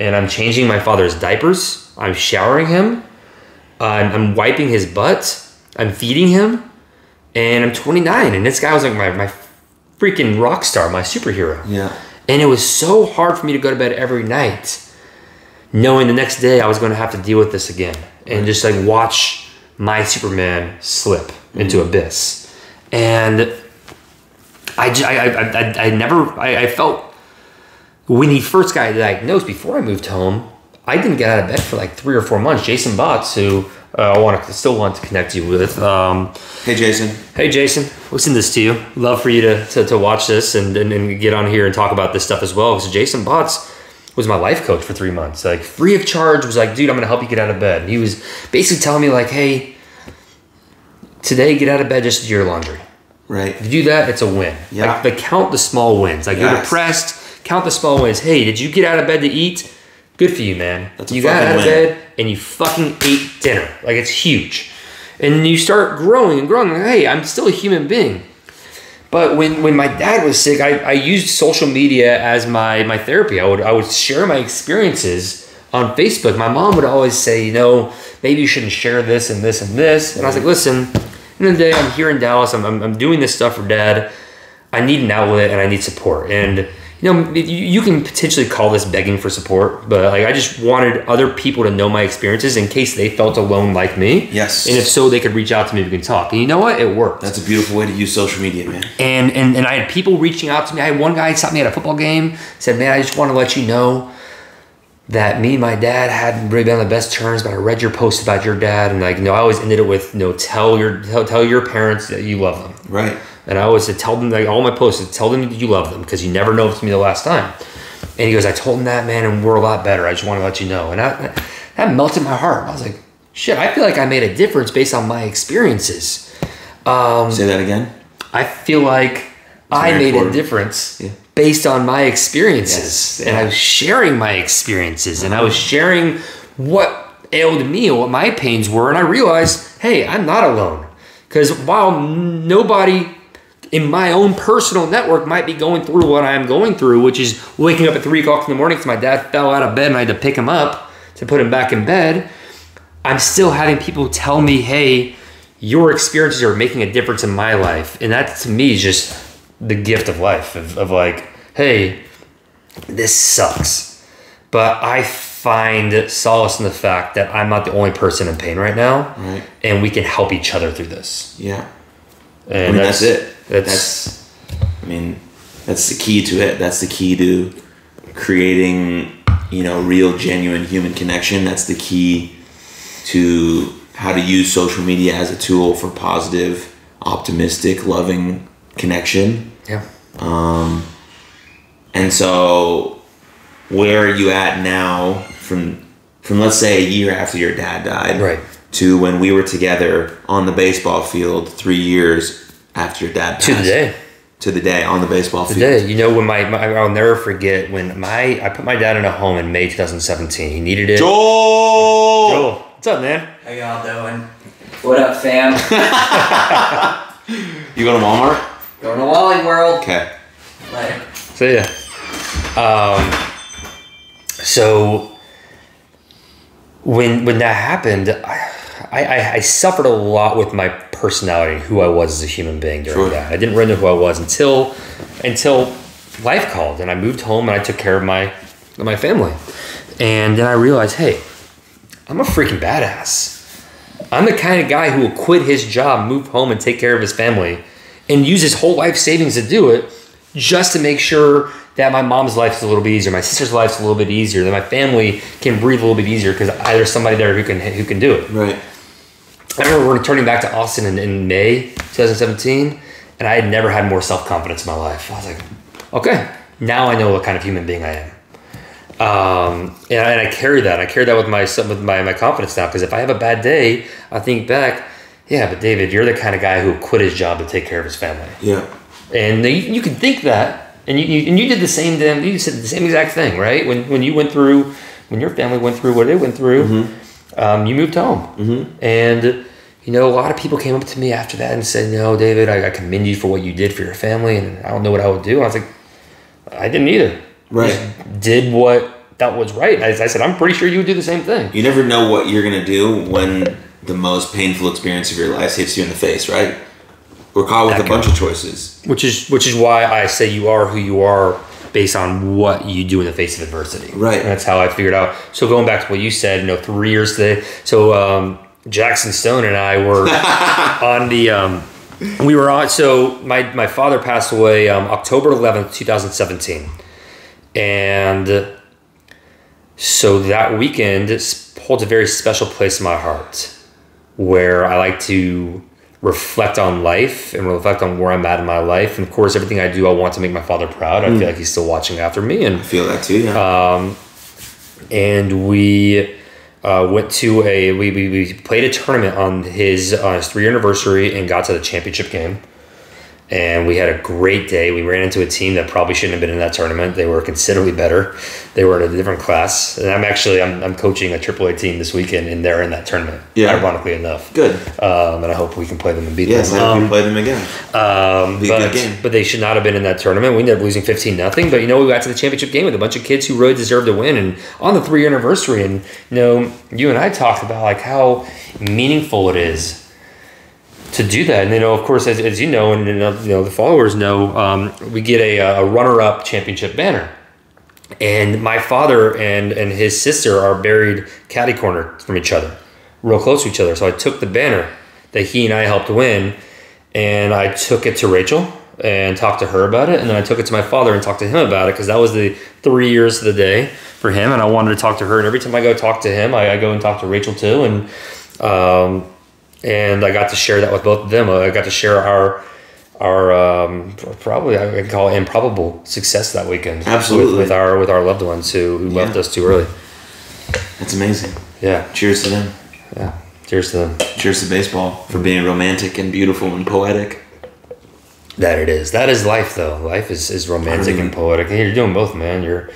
S2: and I'm changing my father's diapers. I'm showering him. I'm, I'm wiping his butt. I'm feeding him. And I'm 29. And this guy was like my, my freaking rock star, my superhero.
S1: Yeah.
S2: And it was so hard for me to go to bed every night, knowing the next day I was going to have to deal with this again and just like watch my Superman slip into abyss. And I never, I, I felt when he first got diagnosed before I moved home, I didn't get out of bed for like three or four months. Jason Botts, who uh, I want to still want to connect you with. Um,
S1: Hey, Jason.
S2: hey, Jason, listen this to you. Love for you to, to, to watch this and, and, and get on here and talk about this stuff as well. So Jason Botts was my life coach for three months, like free of charge. Was like, dude, I'm gonna help you get out of bed. And he was basically telling me like, hey, today get out of bed, just do your laundry.
S1: Right.
S2: If you do that, it's a win.
S1: Yeah.
S2: Like, like count the small wins. Like you're depressed, count the small wins. Hey, did you get out of bed to eat? Good for you, man.
S1: That's a
S2: you got out of
S1: win.
S2: bed and you fucking ate dinner. Like it's huge. And you start growing and growing. Like, hey, I'm still a human being. But when, when my dad was sick, I, I used social media as my, my therapy. I would I would share my experiences on Facebook. My mom would always say, you know, maybe you shouldn't share this and this and this. And I was like, listen, of the day, I'm here in Dallas. I'm, I'm, I'm doing this stuff for dad. I need an outlet and I need support. And you know, you, you can potentially call this begging for support, but like I just wanted other people to know my experiences in case they felt alone like me.
S1: Yes.
S2: And if so, they could reach out to me. We can talk. And you know what? It worked.
S1: That's a beautiful way to use social media, man.
S2: And, and and I had people reaching out to me. I had one guy stop me at a football game, said, "Man, I just want to let you know that me and my dad hadn't really been on the best terms, but I read your post about your dad, and like, you know, I always ended it with, you know, tell your tell, tell your parents that you love them."
S1: Right.
S2: And I always said, tell them, like all my posts, tell them that you love them because you never know if it's gonna the last time. And he goes, I told him that, man, and we're a lot better. I just want to let you know. And that, that melted my heart. I was like, shit, I feel like I made a difference based on my experiences.
S1: Um, Say that again.
S2: I feel like I made a difference
S1: Yeah.
S2: based on my experiences.
S1: Yes,
S2: And
S1: yeah.
S2: I was sharing my experiences and I was uh-huh. sharing what ailed me and what my pains were. And I realized, hey, I'm not alone. Because while nobody in my own personal network might be going through what I'm going through, which is waking up at three o'clock in the morning because my dad fell out of bed and I had to pick him up to put him back in bed. I'm still having people tell me, hey, your experiences are making a difference in my life. And that to me is just the gift of life of, of like, hey, this sucks. But I find solace in the fact that I'm not the only person in pain right now.
S1: Right.
S2: And we can help each other through this.
S1: Yeah.
S2: And
S1: I mean, that's, it.
S2: That's,
S1: That's, I mean, that's the key to it. That's the key to creating, you know, real, genuine human connection. That's the key to how to use social media as a tool for positive, optimistic, loving connection.
S2: yeah.
S1: Um, and so, where are you at now from from let's say a year after your dad died,
S2: Right.
S1: To when we were together on the baseball field three years after your dad passed?
S2: To the day.
S1: To the day on the baseball field.
S2: Today, you know, when my, my I'll never forget when my I put my dad in a home in May 2017. He needed it.
S1: Joel!
S2: Joel, what's up, man?
S3: How y'all doing? What up, fam?
S1: You go to Walmart?
S3: Going to Wally World.
S1: Okay.
S3: Later.
S2: So yeah. Um. So when when that happened, I, I I suffered a lot with my personality, who I was as a human being during
S1: Sure.
S2: that. I didn't really know who I was until until life called, and I moved home and I took care of my my family, and then I realized, hey, I'm a freaking badass. I'm the kind of guy who will quit his job, move home, and take care of his family, and use his whole life savings to do it, just to make sure that my mom's life is a little bit easier, my sister's life's a little bit easier, that my family can breathe a little bit easier because there's somebody there who can who can do it.
S1: Right.
S2: I remember returning back to Austin in, in May 2017, and I had never had more self confidence in my life. I was like, okay, now I know what kind of human being I am. Um, and, I, and I carry that. I carry that with my with my, my confidence now because if I have a bad day, I think back, yeah, but David, you're the kind of guy who quit his job to take care of his family.
S1: Yeah.
S2: And you, you can think that, and you, you and you did the same damn. You said the same exact thing, right? When when you went through, when your family went through what it went through, um, you moved home, mm-hmm. and you know a lot of people came up to me after that and said, "No, David, I, I commend you for what you did for your family, and I don't know what I would do." And I was like, "I didn't either.
S1: Right.
S2: Just did what that was right." I, I said, "I'm pretty sure you would do the same thing."
S1: You never know what you're gonna do when the most painful experience of your life hits you in the face, right? We're caught with
S2: That
S1: a bunch of choices.
S2: Which is which is why I say you are who you are based on what you do in the face of adversity.
S1: Right.
S2: And that's how I figured out. So going back to what you said, you know, three years today. So um, Jackson Stone and I were on the. Um, we were on. So my my father passed away um, October eleventh, two thousand seventeen, and So that weekend holds a very special place in my heart where I like to reflect on life and reflect on where I'm at in my life. And of course, everything I do, I want to make my father proud. I feel like he's still watching after me. And
S1: I feel that too. Yeah.
S2: Uh, and we uh, went to a we, we, we played a tournament on his on his three year anniversary and got to the championship game and we had a great day we ran into a team that probably shouldn't have been in that tournament they were considerably better they were in a different class and i'm actually i'm, I'm coaching a AAA team this weekend and they're in that tournament
S1: Yeah.
S2: ironically enough
S1: Good.
S2: um, and i hope we can play them and beat
S1: Yes, I
S2: them
S1: hope
S2: Um,
S1: play them again.
S2: um, but, but they should not have been in that tournament. We ended up losing 15 nothing. But you know, we got to the championship game with a bunch of kids who really deserved to win and on the three year anniversary. And you know, you and I talked about like how meaningful it is to do that. And you know, of course, as, as you know, and you know, the followers know, um, we get a, a runner up championship banner. And my father and, and his sister are buried catty corner from each other, real close to each other. So I took the banner that he and I helped win, and I took it to Rachel and talked to her about it, and then I took it to my father and talked to him about it because that was the three years of the day for him, and I wanted to talk to her. And every time I go talk to him, I, I go and talk to Rachel too, and um, and I got to share that with both of them. I got to share our our um, probably I could call it improbable success that weekend.
S1: Absolutely.
S2: with, with our with our loved ones who, who left us too early.
S1: That's amazing.
S2: Yeah,
S1: Cheers to them.
S2: yeah. Cheers to them.
S1: Cheers to baseball for being romantic and beautiful and poetic.
S2: That it is. That is life, though. Life is, is romantic and poetic. And you're doing both, man. You're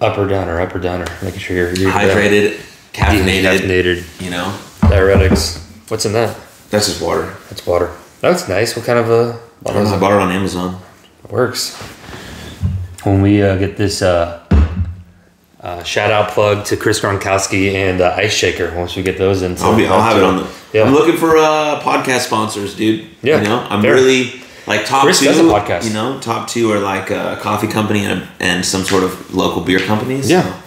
S2: up or down or up or down or making sure you're, you're
S1: Hydrated, caffeinated,
S2: caffeinated,
S1: you know?
S2: diuretics. What's in that?
S1: That's just water.
S2: That's water. That's nice. What kind of a bottle
S1: I
S2: it?
S1: bought it on Amazon.
S2: Works. When we uh, get this uh, uh, shout out plug to Chris Gronkowski and uh, Ice Shaker, once we get those in,
S1: I'll be. I'll have it on the.
S2: Yeah.
S1: I'm looking for uh, podcast sponsors, dude.
S2: Yeah,
S1: You know, I'm really like top
S2: Chris
S1: two.
S2: does a podcast.
S1: You know, top two are like a coffee company and, a, and some sort of local beer companies.
S2: Yeah.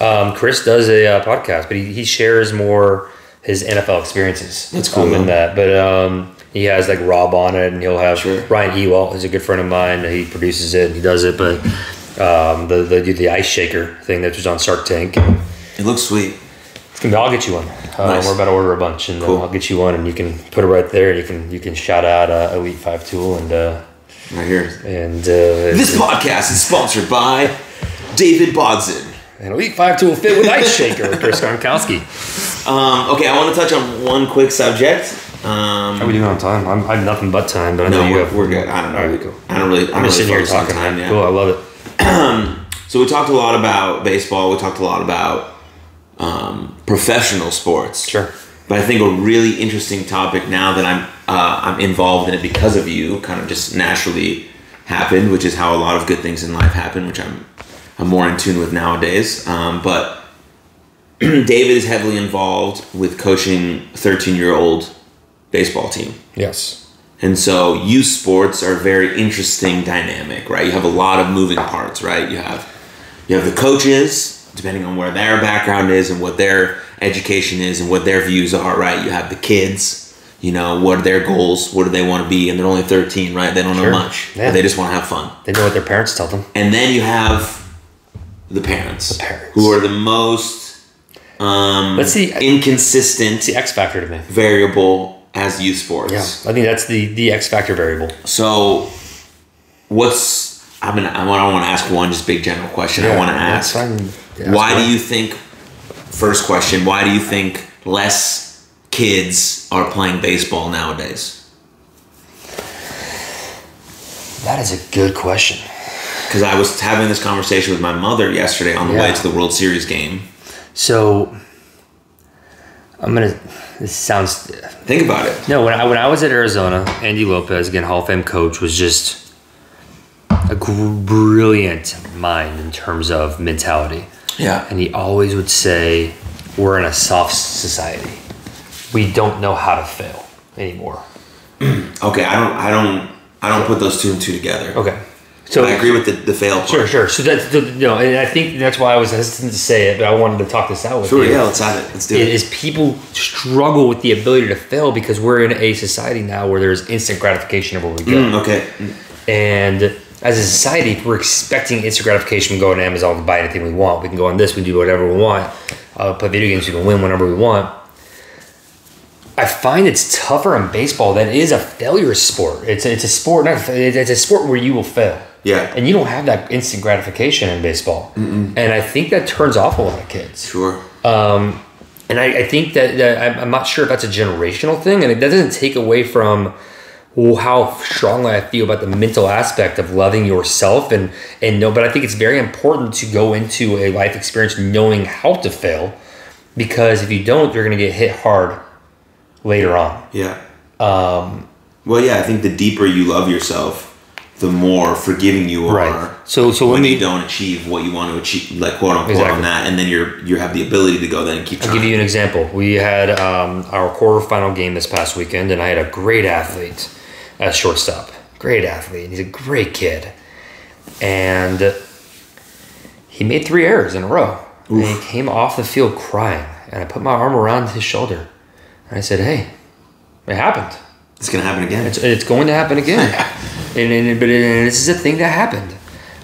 S2: Um, Chris does a uh, podcast, but he, he shares more his NFL experiences.
S1: That's cool,
S2: Um, in that, but um, he has like Rob on it, and he'll have
S1: Sure.
S2: Ryan Ewalt, who's a good friend of mine. He produces it, and he does it. But um, the the the ice shaker thing that was on Shark Tank.
S1: It looks sweet.
S2: It's gonna be, I'll get you one. Uh,
S1: Nice.
S2: We're about to order a bunch, and
S1: Cool.
S2: uh, I'll get you one, and you can put it right there. And you can you can shout out uh, Elite Five Tool and uh,
S1: Right here.
S2: and uh,
S1: This podcast is sponsored by David Bodson.
S2: And Elite Five Tool fit with Ice Shaker with Chris Gronkowski.
S1: Um, okay, I want to touch on one quick subject. Um,
S2: How we doing on time? I'm, I have nothing but time, but I know
S1: no,
S2: you
S1: we're,
S2: have.
S1: we're good. I don't know.
S2: All right, cool.
S1: I don't really. I
S2: I'm just
S1: really
S2: sitting here
S1: focus on
S2: talking.
S1: time. Yeah.
S2: Cool, I love it.
S1: So we talked a lot about baseball. We talked a lot about um, professional sports.
S2: Sure.
S1: But I think a really interesting topic now that I'm uh, I'm involved in it because of you, kind of just naturally happened, which is how a lot of good things in life happen, which I'm I'm more in tune with nowadays. Um, but David is heavily involved with coaching 13 year old baseball team.
S2: Yes.
S1: And so youth sports are a very interesting dynamic, right? You have a lot of moving parts, right? You have you have the coaches, depending on where their background is and what their education is and what their views are, right? You have the kids, you know, what are their goals? What do they want to be? And they're only 13, right? They don't
S2: Sure.
S1: know much.
S2: Yeah.
S1: They just want to have fun.
S2: They know what their parents tell them.
S1: And then you have the parents,
S2: The parents.
S1: who are the most um,
S2: Let's see.
S1: inconsistent
S2: the X factor to me.
S1: variable as youth sports.
S2: Yeah. I think that's the the X factor variable.
S1: So, what's I'm gonna I want I want to ask one just big general question. I want to ask why do you think first question why do you think less kids are playing baseball nowadays?
S2: That is a good question.
S1: Because I was having this conversation with my mother yesterday on the way to the World Series game.
S2: So I'm gonna. This sounds
S1: Think about it.
S2: no. When I when I was at Arizona, Andy Lopez, again Hall of Fame coach, was just a gr- brilliant mind in terms of mentality.
S1: Yeah.
S2: and he always would say, "We're in a soft society. We don't know how to fail anymore."
S1: Okay. I don't. I don't. I don't put those two and two together.
S2: Okay, so
S1: I agree with the, the fail part.
S2: Sure, sure. So that's the, you know, and I think that's why I was hesitant to say it, but I wanted to talk this out with you.
S1: Sure.
S2: you.
S1: Yeah. Let's have it. Let's do
S2: It
S1: it.
S2: is people struggle with the ability to fail because we're in a society now where there's instant gratification of everywhere we go.
S1: Mm, okay.
S2: And as a society, we're expecting instant gratification, we go on Amazon and buy anything we want. We can go on this, we can do whatever we want. Uh, play video games, we can win whenever we want. I find it's tougher in baseball than it is a failure sport. It's it's a sport, not it's a sport where you will fail.
S1: Yeah.
S2: And you don't have that instant gratification in baseball. And I think that turns off a lot of kids.
S1: Sure.
S2: Um, and I, I think that, that I'm, I'm not sure if that's a generational thing, and it doesn't take away from how strongly I feel about the mental aspect of loving yourself and and no. But I think it's very important to go into a life experience knowing how to fail, because if you don't, you're going to get hit hard later on.
S1: Yeah.
S2: Um,
S1: Well, yeah, I think the deeper you love yourself, the more forgiving you are.
S2: Right. So so
S1: when
S2: me
S1: you don't achieve what you want to achieve, like quote unquote
S2: Exactly.
S1: on that, and then you're you have the ability to go then and keep
S2: I'll give you an example. We had um, our quarterfinal game this past weekend, and I had a great athlete at shortstop. Great athlete. He's a great kid. And he made three errors in a row. And he came off the field crying. And I put my arm around his shoulder. And I said, Hey, it happened.
S1: it's gonna happen again.
S2: It's, it's going to happen again. and, and, but and this is a thing that happened.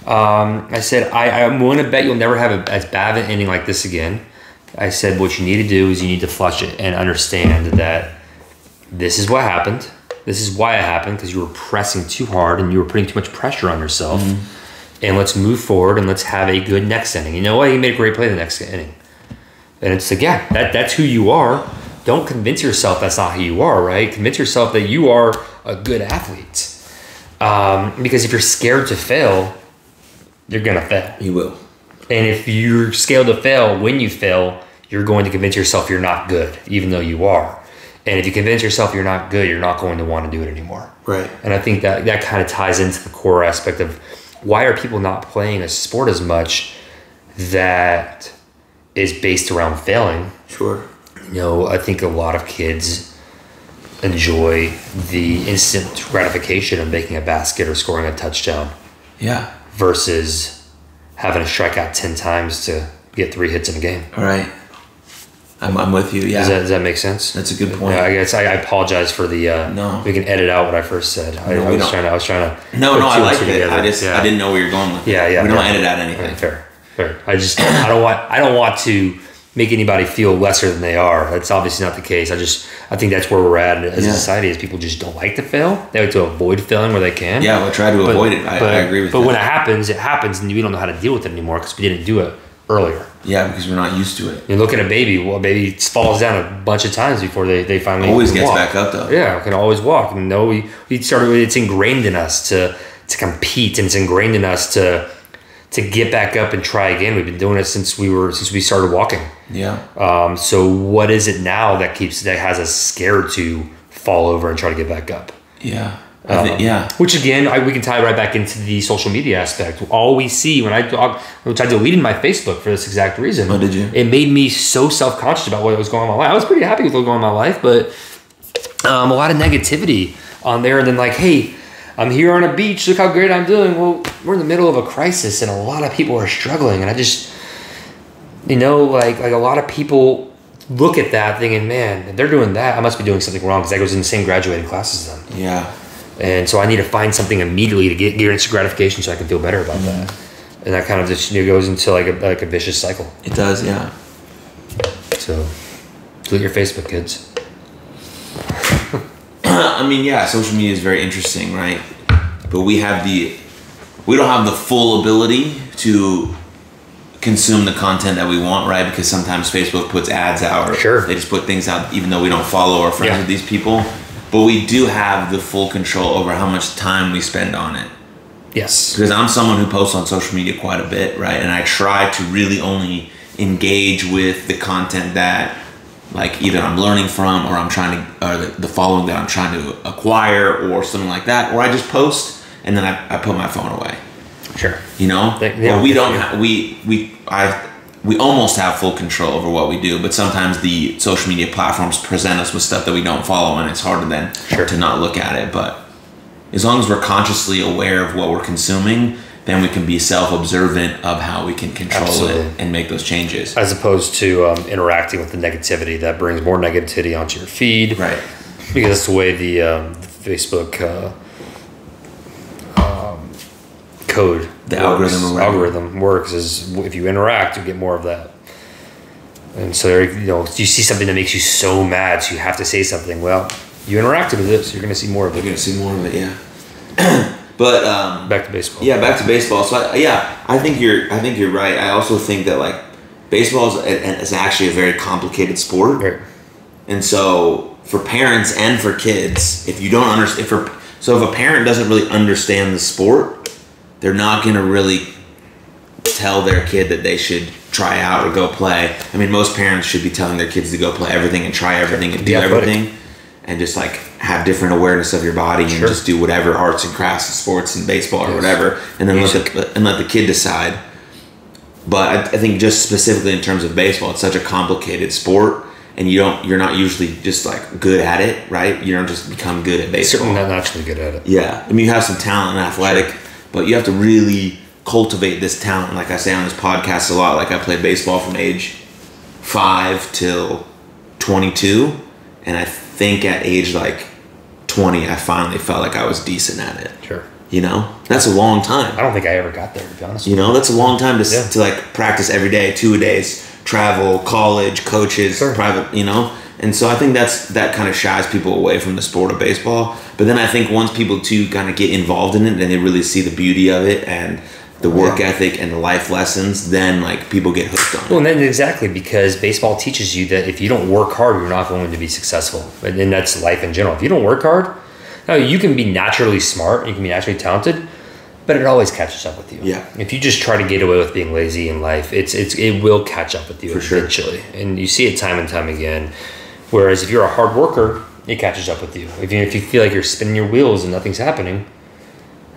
S2: Um, I said, I, I'm willing to bet you'll never have a, as bad of an ending like this again. I said, what you need to do is you need to flush it and understand that this is what happened. This is why it happened because you were pressing too hard and you were putting too much pressure on yourself. And let's move forward and let's have a good next inning. You know what? He made a great play the next inning. And it's like, yeah, that, that's who you are. Don't convince yourself that's not who you are, right? Convince yourself that you are a good athlete. Um, because if you're scared to fail, you're going to fail.
S1: you will.
S2: And if you're scared to fail, when you fail, you're going to convince yourself you're not good, even though you are. And if you convince yourself you're not good, you're not going to want to do it anymore.
S1: Right.
S2: And I think that that kind of ties into the core aspect of why are people not playing a sport as much that is based around failing.
S1: Sure.
S2: You know, I think a lot of kids enjoy the instant gratification of making a basket or scoring a touchdown
S1: Yeah.
S2: versus having to strike out 10 times to get three hits in a game.
S1: All right. I'm, I'm with you. Yeah.
S2: Does that, does that make sense?
S1: That's a good point.
S2: Yeah, I guess I, I apologize for the. Uh,
S1: No.
S2: we can edit out what I first said. I,
S1: No,
S2: I
S1: we
S2: was
S1: don't.
S2: trying to. I was trying to.
S1: no, no, I
S2: two and
S1: liked
S2: two
S1: it.
S2: together.
S1: I just
S2: Yeah.
S1: I didn't know where you're going with it.
S2: Yeah, yeah.
S1: We don't
S2: no.
S1: edit out anything.
S2: Right, fair, fair. I just I don't want I don't want to make anybody feel lesser than they are. That's obviously not the case. I just I think that's where we're at as
S1: Yeah.
S2: a society. Is people just don't like to fail. They like to avoid failing where they can.
S1: Yeah, we'll try to
S2: But-
S1: avoid it. I,
S2: but,
S1: I agree with
S2: But
S1: that.
S2: when it happens, it happens, and we don't know how to deal with it anymore because we didn't do it earlier.
S1: yeah, because we're not used to it.
S2: You look at a baby. Well, a baby falls down a bunch of times before they, they finally
S1: Always gets
S2: walk.
S1: back up though.
S2: Yeah, can always walk. And no, we we started. It's ingrained in us to to compete, and it's ingrained in us to to get back up and try again. We've been doing it since we were since we started walking.
S1: Yeah.
S2: Um, so what is it now that keeps that has us scared to fall over and try to get back up?
S1: Yeah. I thi- yeah.
S2: Which again, I, we can tie right back into the social media aspect. All we see when I talk, which I deleted my Facebook for this exact reason.
S1: Oh, did you?
S2: It made me so self conscious about what was going on in my life. I was pretty happy with what was going on in my life, but um, a lot of negativity on there. And then like, hey, I'm here on a beach. Look how great I'm doing. Well, we're in the middle of a crisis, and a lot of people are struggling. And I just, you know, like like a lot of people look at that thinking, man, if they're doing that, I must be doing something wrong because I was in the same graduating class as them.
S1: Yeah.
S2: And so I need to find something immediately to get, get instant gratification so I can feel better about that. And that kind of just you know, goes into like a, like a vicious cycle.
S1: It does. Yeah.
S2: So delete your Facebook, kids.
S1: I mean, yeah, social media is very interesting, right? But we have the we don't have the full ability to consume the content that we want, right? Because sometimes Facebook puts ads out or
S2: Sure.
S1: they just put things out even though we don't follow or friends
S2: Yeah.
S1: with these people. But we do have the full control over how much time we spend on it.
S2: Yes.
S1: Because I'm someone who posts on social media quite a bit, right? And I try to really only engage with the content that like either I'm learning from or I'm trying to or the, the following that I'm trying to acquire or something like that. Or I just post and then I, I put my phone away.
S2: Sure.
S1: You know?
S2: They- yeah,
S1: Well, we don't ha- we we I we almost have full control over what we do, but sometimes the social media platforms present us with stuff that we don't follow and it's harder then
S2: Sure.
S1: to not look at it. But as long as we're consciously aware of what we're consuming, then we can be self-observant of how we can control
S2: Absolutely.
S1: it and make those changes.
S2: As opposed to um, interacting with the negativity that brings more negativity onto your feed.
S1: Right.
S2: Because that's the way the, um, the Facebook uh, um, code,
S1: The
S2: works,
S1: algorithm or
S2: algorithm works is if you interact, you get more of that. And so you know, you see something that makes you so mad, so you have to say something. Well, you interacted with it, so you're going to see more of it You're
S1: gonna see more of it, yeah. but um,
S2: Back to baseball.
S1: yeah, back to baseball. So I, yeah, I think you're. I think you're right. I also think that like baseball is, is actually a very complicated sport.
S2: Right.
S1: And so for parents and for kids, if you don't understand, if for, so if a parent doesn't really understand the sport, they're not going to really tell their kid that they should try out or go play. I mean, most parents should be telling their kids to go play everything and try everything and do everything and just like have different awareness of your body and just do whatever arts and crafts and sports and baseball or
S2: Yes.
S1: whatever and then let the, and let the kid decide. But I, I think just specifically in terms of baseball, it's such a complicated sport, and you don't you're not usually just like good at it, right? You don't just become good at baseball.
S2: Certainly not naturally good at it.
S1: Yeah, I mean you have some talent and athletic, but you have to really cultivate this talent. Like I say on this podcast a lot, like I played baseball from age five till twenty two, and I think at age like twenty, I finally felt like I was decent at it.
S2: Sure.
S1: You know, that's a long time.
S2: I don't think I ever got there, to be honest.
S1: You know, that's a long time to,
S2: Yeah.
S1: to like practice every day, two a days, travel, college, coaches,
S2: Sure.
S1: private, you know? And so I think that's that kind of shies people away from the sport of baseball. But then I think once people too kind of get involved in it and they really see the beauty of it and the work
S2: Yeah.
S1: ethic and the life lessons, then like people get hooked on.
S2: Well, and then exactly because baseball teaches you that if you don't work hard, you're not going to be successful. And then that's life in general. If you don't work hard, now you can be naturally smart, you can be naturally talented, but it always catches up with you.
S1: Yeah.
S2: If you just try to get away with being lazy in life, it's it's it will catch up with you
S1: For sure.
S2: eventually, and you see it time and time again. Whereas if you're a hard worker, it catches up with you. If you if you feel like you're spinning your wheels and nothing's happening.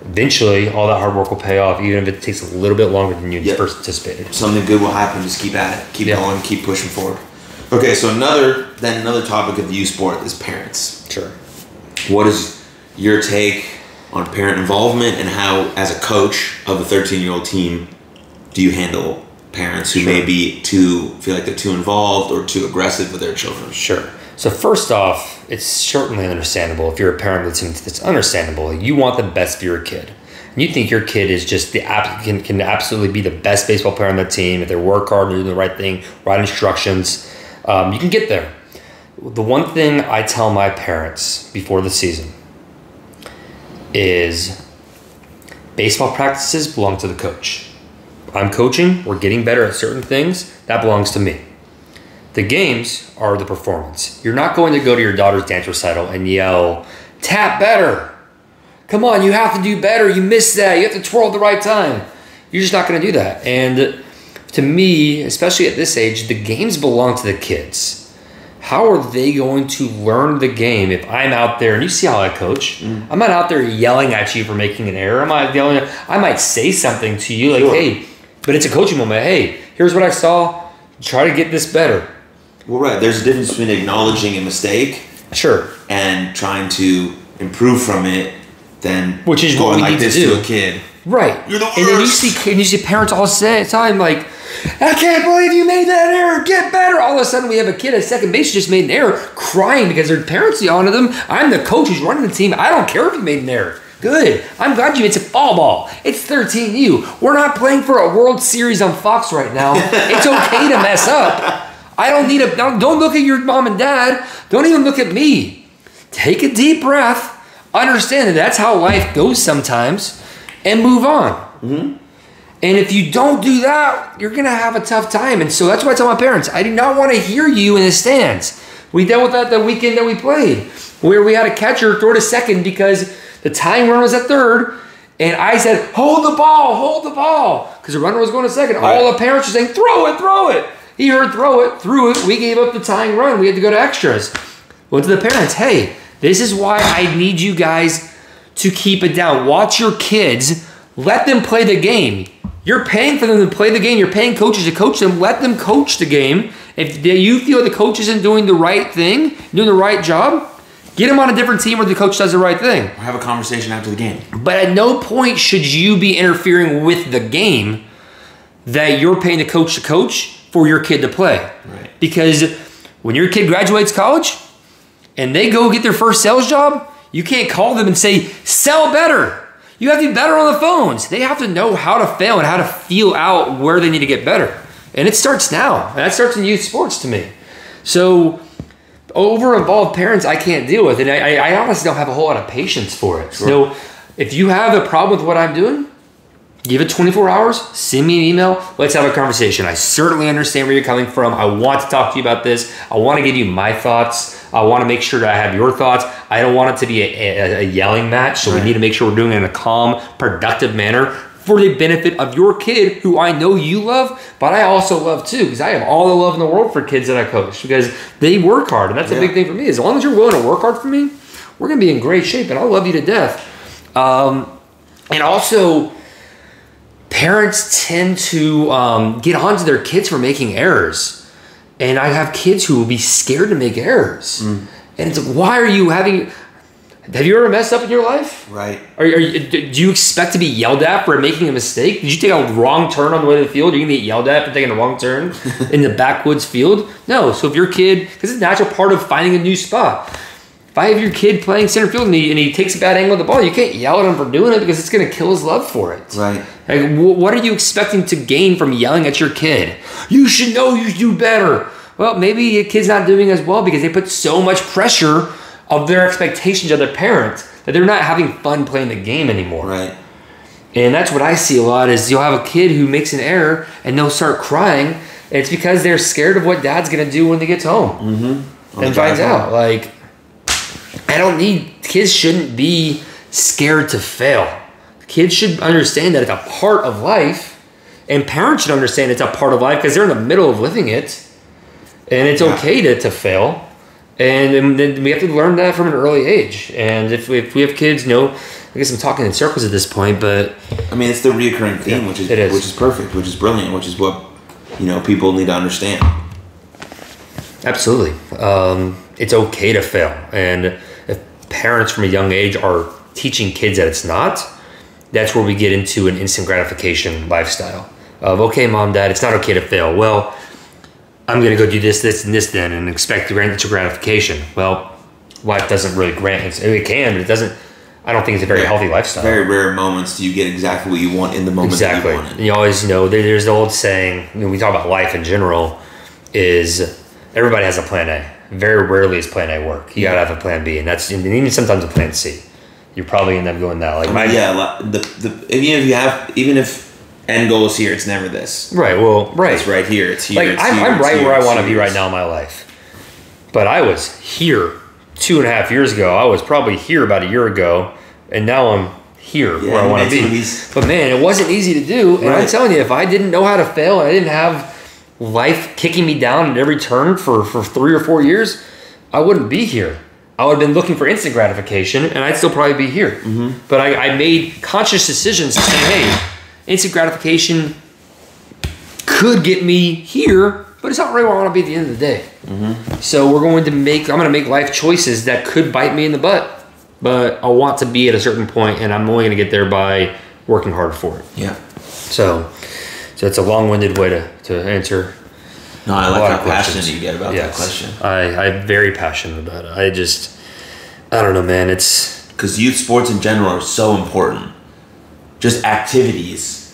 S2: Eventually, all that hard work will pay off, even if it takes a little bit longer than you
S1: Yeah.
S2: first anticipated.
S1: Something good will happen, just keep at it. Keep
S2: Yeah.
S1: going, keep pushing forward. Okay, so another then another topic of youth sport is parents.
S2: Sure.
S1: What is your take on parent involvement and how, as a coach of a 13 year old team, do you handle parents who may be too feel like they're too involved or too aggressive with their children?
S2: Sure. So first off, it's certainly understandable if you're a parent the team. It's understandable. You want the best for your kid. And you think your kid is just the can, can absolutely be the best baseball player on the team if they work hard and do the right thing, right instructions. Um, you can get there. The one thing I tell my parents before the season is baseball practices belong to the coach. I'm coaching, we're getting better at certain things, that belongs to me. The games are the performance. You're not going to go to your daughter's dance recital and yell, tap better. Come on, you have to do better. You missed that. You have to twirl at the right time. You're just not going to do that. And to me, especially at this age, the games belong to the kids. How are they going to learn the game if I'm out there and you see how I coach? Mm. I'm not out there yelling at you for making an error. I'm not yelling. I might say something to you like,
S1: Sure.
S2: "Hey," but it's a coaching moment. Hey, here's what I saw. Try to get this better.
S1: Well, right. There's a difference between acknowledging a mistake
S2: Sure.
S1: and trying to improve from it Then,
S2: Which is what
S1: going
S2: we
S1: like
S2: need to
S1: this
S2: do.
S1: a kid.
S2: Right.
S1: You're the
S2: And then you see and you see parents all say the time like, I can't believe you made that error. Get better. All of a sudden we have a kid at second base who just made an error, crying because their parents yelling at them. I'm the coach who's running the team. I don't care if you made an error. Good. I'm glad you. It's a fall ball. It's 13U. We're not playing for a World Series on Fox right now. It's okay to mess up. I don't need a. Don't don't look at your mom and dad. Don't even look at me. Take a deep breath. Understand that that's how life goes sometimes, and move on. Mm-hmm. And if you don't do that, you're gonna have a tough time. And so that's why I tell my parents, I do not want to hear you in the stands. We dealt with that the weekend that we played, where we had a catcher throw to second because the tying run was at third, and I said, "Hold the ball, hold the ball," because the runner was going to second. All
S1: Right.
S2: the parents were saying, "Throw it, throw it." He heard throw it, threw it. We gave up the tying run. We had to go to extras. Went to the parents, "Hey, this is why I need you guys to keep it down. Watch your kids. Let them play the game. You're paying for them to play the game. You're paying coaches to coach them. Let them coach the game. If you feel the coach isn't doing the right thing, doing the right job, get them on a different team where the coach does the right thing.
S1: Or have a conversation after the game.
S2: But at no point should you be interfering with the game that you're paying the coach to coach for your kid to play.
S1: Right.
S2: Because when your kid graduates college and they go get their first sales job, you can't call them and say, sell better. You have to be better on the phones. They have to know how to fail and how to feel out where they need to get better. And it starts now. And that starts in youth sports to me. So over involved parents I can't deal with. And I, I honestly don't have a whole lot of patience for it. So if you have a problem with what I'm doing, Give it 24 hours, send me an email, let's have a conversation. I certainly understand where you're coming from. I want to talk to you about this. I want to give you my thoughts. I want to make sure that I have your thoughts. I don't want it to be a, a, a yelling match, so
S1: Right.
S2: we need to make sure we're doing it in a calm, productive manner for the benefit of your kid, who I know you love, but I also love too, because I have all the love in the world for kids that I coach because they work hard, and that's a big thing for me. As long as you're willing to work hard for me, we're gonna be in great shape, and I'll love you to death. Um, and also, parents tend to um, get onto their kids for making errors. And I have kids who will be scared to make errors. And it's like, why are you having. Have you ever messed up in your life?
S1: Right.
S2: Are, are you, do you expect to be yelled at for making a mistake? Did you take a wrong turn on the way to the field? You're gonna get yelled at for taking a wrong turn in the backwoods field? No. So if your kid, because it's a natural part of finding a new spot. If I have your kid playing center field and he, and he takes a bad angle of the ball, you can't yell at him for doing it because it's gonna kill his love for it.
S1: Right.
S2: Like, wh- what are you expecting to gain from yelling at your kid? You should know you do better. Well, maybe your kid's not doing as well because they put so much pressure of their expectations of their parents that they're not having fun playing the game anymore.
S1: Right.
S2: And that's what I see a lot is you'll have a kid who makes an error and they'll start crying. It's because they're scared of what dad's gonna do when they gets home
S1: mm-hmm. the
S2: and finds
S1: home.
S2: out. Like, I don't need kids shouldn't be scared to fail. Kids should understand that it's a part of life, and parents should understand it's a part of life because they're in the middle of living it, and it's
S1: Yeah.
S2: okay to, to fail. And then- then we have to learn that from an early age. And if we, if we have kids, you know, I guess I'm talking in circles at this point, but
S1: I mean, it's the reoccurring theme,
S2: Yeah,
S1: which is, which is perfect, which is brilliant, which is what you know people need to understand.
S2: Absolutely. Um, it's okay to fail. And parents from a young age are teaching kids that it's not, that's where we get into an instant gratification lifestyle of, okay, mom, dad, it's not okay to fail. Well, I'm going to go do this, this, and this then and expect to grant instant gratification. Well, life doesn't really grant it. It can, but it doesn't. I don't think it's a very healthy lifestyle.
S1: Very rare moments do you get exactly what you want in the moment
S2: Exactly.
S1: you
S2: And you always you know there's the old saying when we talk about life in general is everybody has a plan A. Very rarely is plan A work. You gotta have a plan B, and that's and even sometimes a plan C. You're probably end up going that like my
S1: yeah, li- the, the even if you have even if end goal is here, it's never this.
S2: right. Well, right.
S1: It's right here. It's here.
S2: like
S1: it's
S2: I'm,
S1: here,
S2: I'm
S1: it's
S2: right
S1: here,
S2: where I want to be right now in my life. But I was here two and a half years ago. I was probably here about a year ago, and now I'm here
S1: Yeah,
S2: where I want to
S1: made some of
S2: be. But man, it wasn't easy to do. And I'm telling you, if I didn't know how to fail and I didn't have life kicking me down at every turn for, for three or four years, I wouldn't be here. I would have been looking for instant gratification, and I'd still probably be here.
S1: Mm-hmm.
S2: But I, I made conscious decisions to say, hey, instant gratification could get me here, but it's not really where I want to be at the end of the day. So we're going to make. I'm going to make life choices that could bite me in the butt, but I want to be at a certain point, and I'm only going to get there by working hard for it.
S1: Yeah.
S2: So, so it's a long-winded way to, to answer.
S1: No, I like how passionate you get about
S2: Yes.
S1: that question.
S2: I I'm very passionate about it. I just, I don't know, man. It's
S1: Because youth sports in general are so important. Just activities,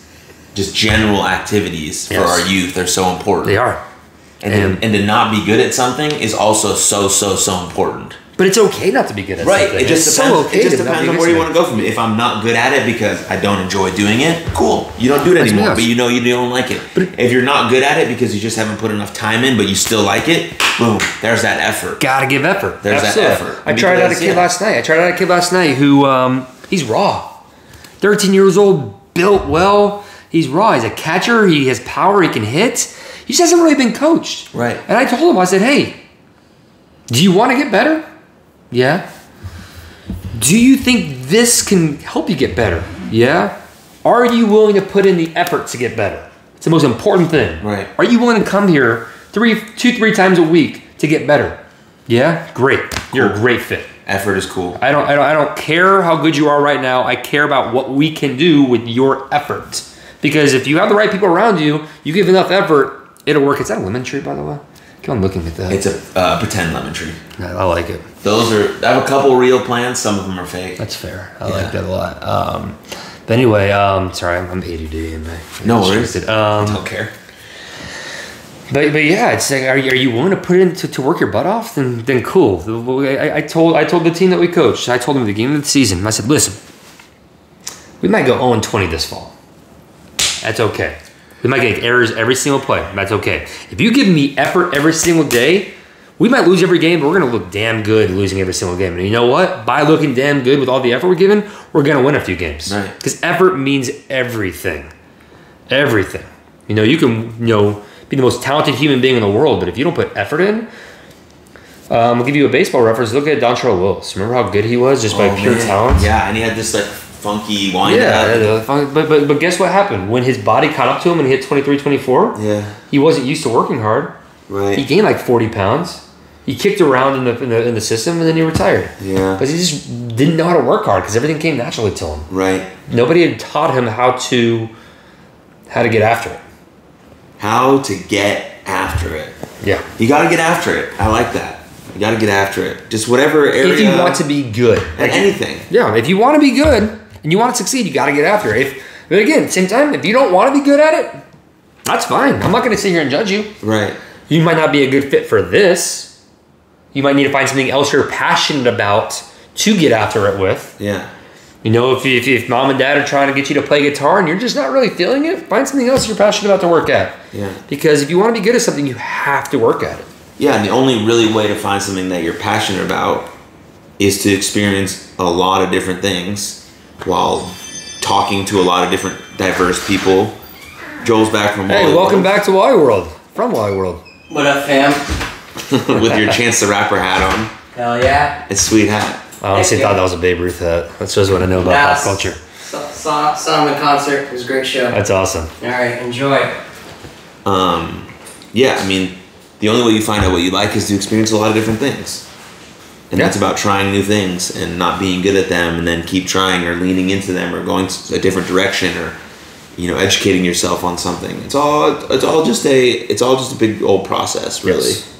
S1: just general activities for our youth are so important.
S2: they are,
S1: And,
S2: And-
S1: and to not be good at something is also so so so important.
S2: But it's okay not to be good at
S1: Right.
S2: something.
S1: It just
S2: It's
S1: depends.
S2: So okay
S1: it just depends on where you want to go from it. If I'm not good at it because I don't enjoy doing it, cool. You don't do it anymore, but you know you don't like it.
S2: But-
S1: if you're not good at it because you just haven't put enough time in, but you still like it, boom, there's that effort.
S2: gotta give effort.
S1: There's that effort.
S2: I tried out a kid
S1: yeah.
S2: last night. I tried out a kid last night who um, he's raw, thirteen years old, built well. He's raw. He's a catcher. He has power. He can hit. He just hasn't really been coached.
S1: Right.
S2: And I told him, I said, hey, do you want to get better? Yeah. Do you think this can help you get better? Yeah. Are you willing to put in the effort to get better? It's the most important thing.
S1: Right.
S2: Are you willing to come here three, two, three times a week to get better? Yeah. Great. You're a great fit.
S1: Effort is cool.
S2: I don't, I don't, I don't care how good you are right now. I care about what we can do with your effort. Because if you have the right people around you, you give enough effort, it'll work. Is that a lemon tree, by the way? Keep on looking at that.
S1: It's a uh, pretend lemon tree.
S2: I I like it.
S1: Those are. I have a couple real plants. Some of them are fake.
S2: That's fair. I
S1: Yeah.
S2: like that a lot. Um, but anyway, um, sorry, I'm, I'm ADD and I-
S1: No
S2: I'm
S1: worries.
S2: distracted. Um,
S1: Don't care.
S2: But, but yeah, it's like, are you, are you willing to put in to, to work your butt off? Then then cool. I, I told I told the team that we coached. I told them the game of the season. I said, listen, we might go 0 20 this fall. That's okay. We might get errors every single play. That's okay. If you give me effort every single day, we might lose every game, but we're gonna look damn good losing every single game. And you know what? By looking damn good with all the effort we're giving, we're gonna win a few games.
S1: Right.
S2: Because effort means everything. Everything. You know, you can, you know, be the most talented human being in the world, but if you don't put effort in, um, I'll give you a baseball reference. Look at Dontrelle Willis. Remember how good he was just by
S1: Oh,
S2: pure
S1: man.
S2: talent?
S1: Yeah, and he had this like funky wind
S2: Yeah,
S1: up.
S2: but, but but guess what happened? When his body caught up to him and he hit 23, 24,
S1: Yeah.
S2: he wasn't used to working hard.
S1: Right he
S2: gained like 40 pounds. He kicked around in the, in the, in the system and then he retired.
S1: Yeah.
S2: Because he just didn't know how to work hard because everything came naturally to him.
S1: Right.
S2: Nobody had taught him how to how to get after it.
S1: How to get after it.
S2: Yeah.
S1: You got to get after it. I like that. You got to get after it. Just whatever area.
S2: If you want to be good.
S1: at anything.
S2: Yeah, if you want to be good and you want to succeed, you got to get after it. If, but again, same time, if you don't want to be good at it, that's fine. I'm not going to sit here and judge you.
S1: Right.
S2: You might not be a good fit for this. You might need to find something else you're passionate about to get after it with.
S1: Yeah.
S2: You know, if, if, if mom and dad are trying to get you to play guitar and you're just not really feeling it, find something else you're passionate about to work at.
S1: Yeah.
S2: Because if you want to be good at something, you have to work at it.
S1: Yeah, and the only really way to find something that you're passionate about is to experience a lot of different things while talking to a lot of different diverse people. Joel's back from
S2: Hey,
S1: Wally
S2: welcome
S1: World
S2: back to Wally World. From Wally World.
S3: What up, fam?
S1: with your Chance the Rapper hat on.
S3: Hell yeah.
S1: It's sweet hat.
S2: I honestly
S3: Thank you.
S2: thought that was a Babe Ruth hat. That shows what I know about
S3: Yes.
S2: pop culture.
S3: Saw, saw, saw him in concert. It was a great show.
S2: That's awesome.
S3: All right, enjoy.
S1: Um, yeah, I mean, the only way you find out what you like is to experience a lot of different things. And
S2: Yeah.
S1: that's about trying new things and not being good at them and then keep trying or leaning into them or going a different direction or you know educating yourself on something. It's all it's all just a it's all just a big old process really.
S2: Yes.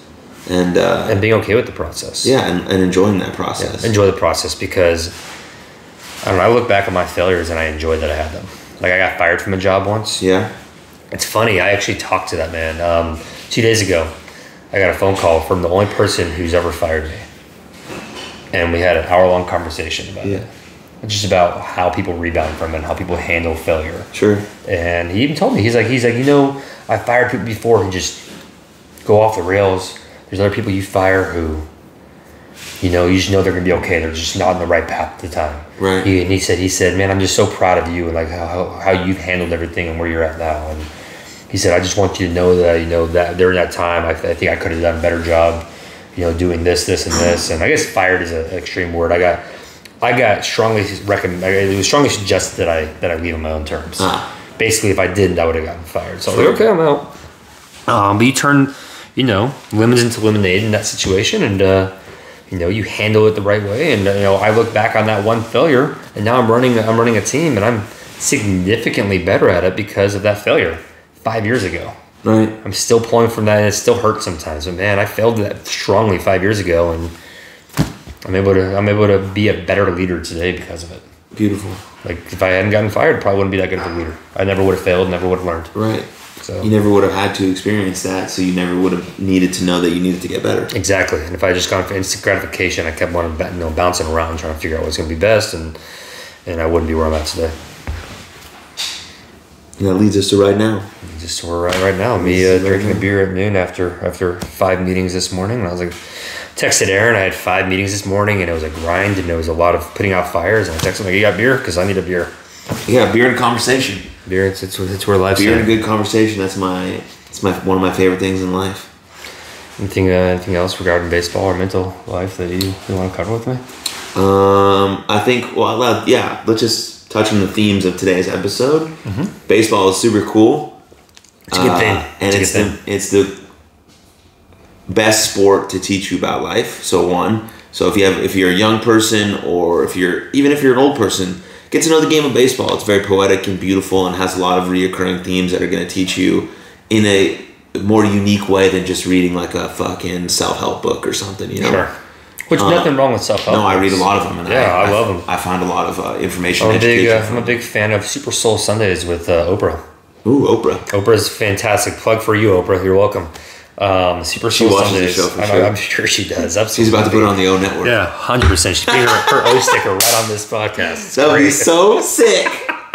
S1: And uh,
S2: And being okay with the process.
S1: yeah, and, and enjoying that process.
S2: Enjoy the process because I don't know, I look back on my failures and I enjoy that I had them. Like I got fired from a job once.
S1: yeah.
S2: It's funny, I actually talked to that man. Um, two days ago, I got a phone call from the only person who's ever fired me. And we had an hour long conversation about
S1: Yeah.
S2: it. Just about how people rebound from it and how people handle failure.
S1: Sure.
S2: And he even told me, he's like, he's like, you know, I fired people before who just go off the rails. There's other people you fire who, you know, you just know they're gonna be okay. They're just not on the right path at the time.
S1: Right.
S2: He, and he said, he said, man, I'm just so proud of you and like how, how, you've handled everything and where you're at now. And he said, I just want you to know that, you know, that during that time, I, I think I could have done a better job, you know, doing this, this, and this. And I guess fired is an extreme word. I got, I got strongly recommend. It was strongly suggested that I that I leave on my own terms.
S1: Ah.
S2: Basically, if I didn't, I would have gotten fired. So I was like, okay, I'm out. Um, but you turn, you know, lemons into lemonade in that situation, and uh, you know, you handle it the right way. And uh, you know, I look back on that one failure, and now I'm running. I'm running a team, and I'm significantly better at it because of that failure five years ago.
S1: Right.
S2: I'm still pulling from that, and it still hurts sometimes. But man, I failed that strongly five years ago, and I'm able to I'm able to be a better leader today because of it.
S1: Beautiful.
S2: Like if I hadn't gotten fired, probably wouldn't be that good of a leader. I never would have failed, never would have learned.
S1: Right.
S2: So
S1: You never would have had to experience that, so you never would have needed to know that you needed to get better.
S2: exactly. And if I had just gone for instant gratification, I kept on you know, bouncing around trying to figure out what's going to be best, and and I wouldn't be where I'm at today.
S1: And that leads us to right now.
S2: Just to we're right now. Me uh, drinking a beer at noon after after five meetings this morning. And I was like, texted Aaron. I had five meetings this morning, and it was a grind, and it was a lot of putting out fires. And I texted him like, "You got beer? Because I need a beer.
S1: Yeah, beer and conversation.
S2: Beer. It's it's, it's where life's
S1: Beer and
S2: at."
S1: a good conversation. That's my. It's my one of my favorite things in life.
S2: Anything uh, anything else regarding baseball or mental life that you, you want to cover with me?
S1: Um, I think. Well, yeah. Let's just touch on the themes of today's episode. Baseball is super cool.
S2: It's a good
S1: Uh, and
S2: it's
S1: it's
S2: thing.
S1: the it's the best sport to teach you about life. So one, so if you have if you're a young person or if you're even if you're an old person, get to know the game of baseball. It's very poetic and beautiful and has a lot of reoccurring themes that are going to teach you in a more unique way than just reading like a fucking self help book or something. You know.
S2: Sure. Which nothing wrong with self help.
S1: Uh, No, I read a lot of them. And
S2: Yeah, I love 'em.
S1: I find a lot of uh, information.
S2: I'm a big, uh, I'm a big fan of Super Soul Sundays with uh, Oprah.
S1: from- Ooh, Oprah.
S2: Oprah's fantastic. Plug for you, Oprah. You're welcome. Um, Super Soul
S1: watches the
S2: Sundays.
S1: show for
S2: I'm,
S1: sure.
S2: I'm sure she does. Absolutely.
S1: She's about to put it on the O Network.
S2: Yeah, hundred percent. She's putting her, her O sticker right on this podcast. It's
S1: That would be so sick.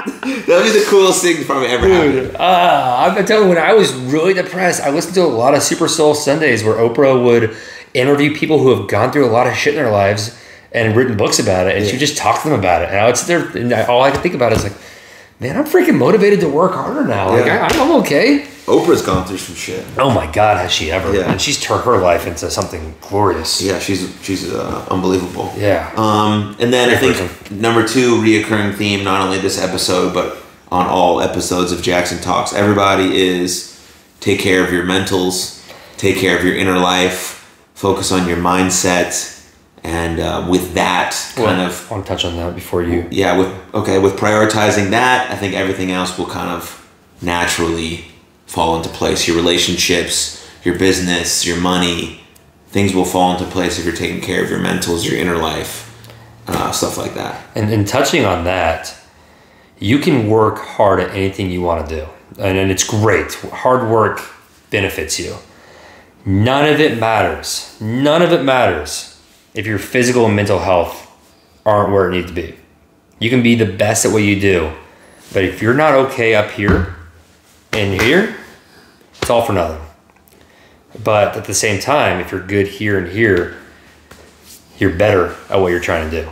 S1: That would be the coolest thing probably ever happened.
S2: Dude, ah, I'm telling you, when I was really depressed, I listened to a lot of Super Soul Sundays where Oprah would interview people who have gone through a lot of shit in their lives and written books about it, and she just talk to them about it. And I would sit there, and I, all I could think about is like, man, I'm freaking motivated to work harder now. Like,
S1: Yeah.
S2: I, I'm okay.
S1: Oprah's gone through some shit.
S2: Oh my God, has she ever?
S1: Yeah.
S2: And she's turned her life into something glorious.
S1: Yeah, she's she's uh, unbelievable.
S2: Yeah.
S1: Um, and then I
S2: Great
S1: think number two reoccurring theme, not only this episode but on all episodes of Jackson Talks, everybody is take care of your mentals, take care of your inner life, focus on your mindset, and uh, with that kind
S2: Well,
S1: of
S2: I want to touch on that before you.
S1: yeah, with okay, with prioritizing that, I think everything else will kind of naturally fall into place. Your relationships, your business, your money, things will fall into place if you're taking care of your mentals, your inner life, uh, stuff like that.
S2: And, and touching on that, you can work hard at anything you want to do. And, and it's great. Hard work benefits you. None of it matters. None of it matters if your physical and mental health aren't where it needs to be. You can be the best at what you do, but if you're not okay up here and here, it's all for nothing. But at the same time, if you're good here and here, you're better at what you're trying to do.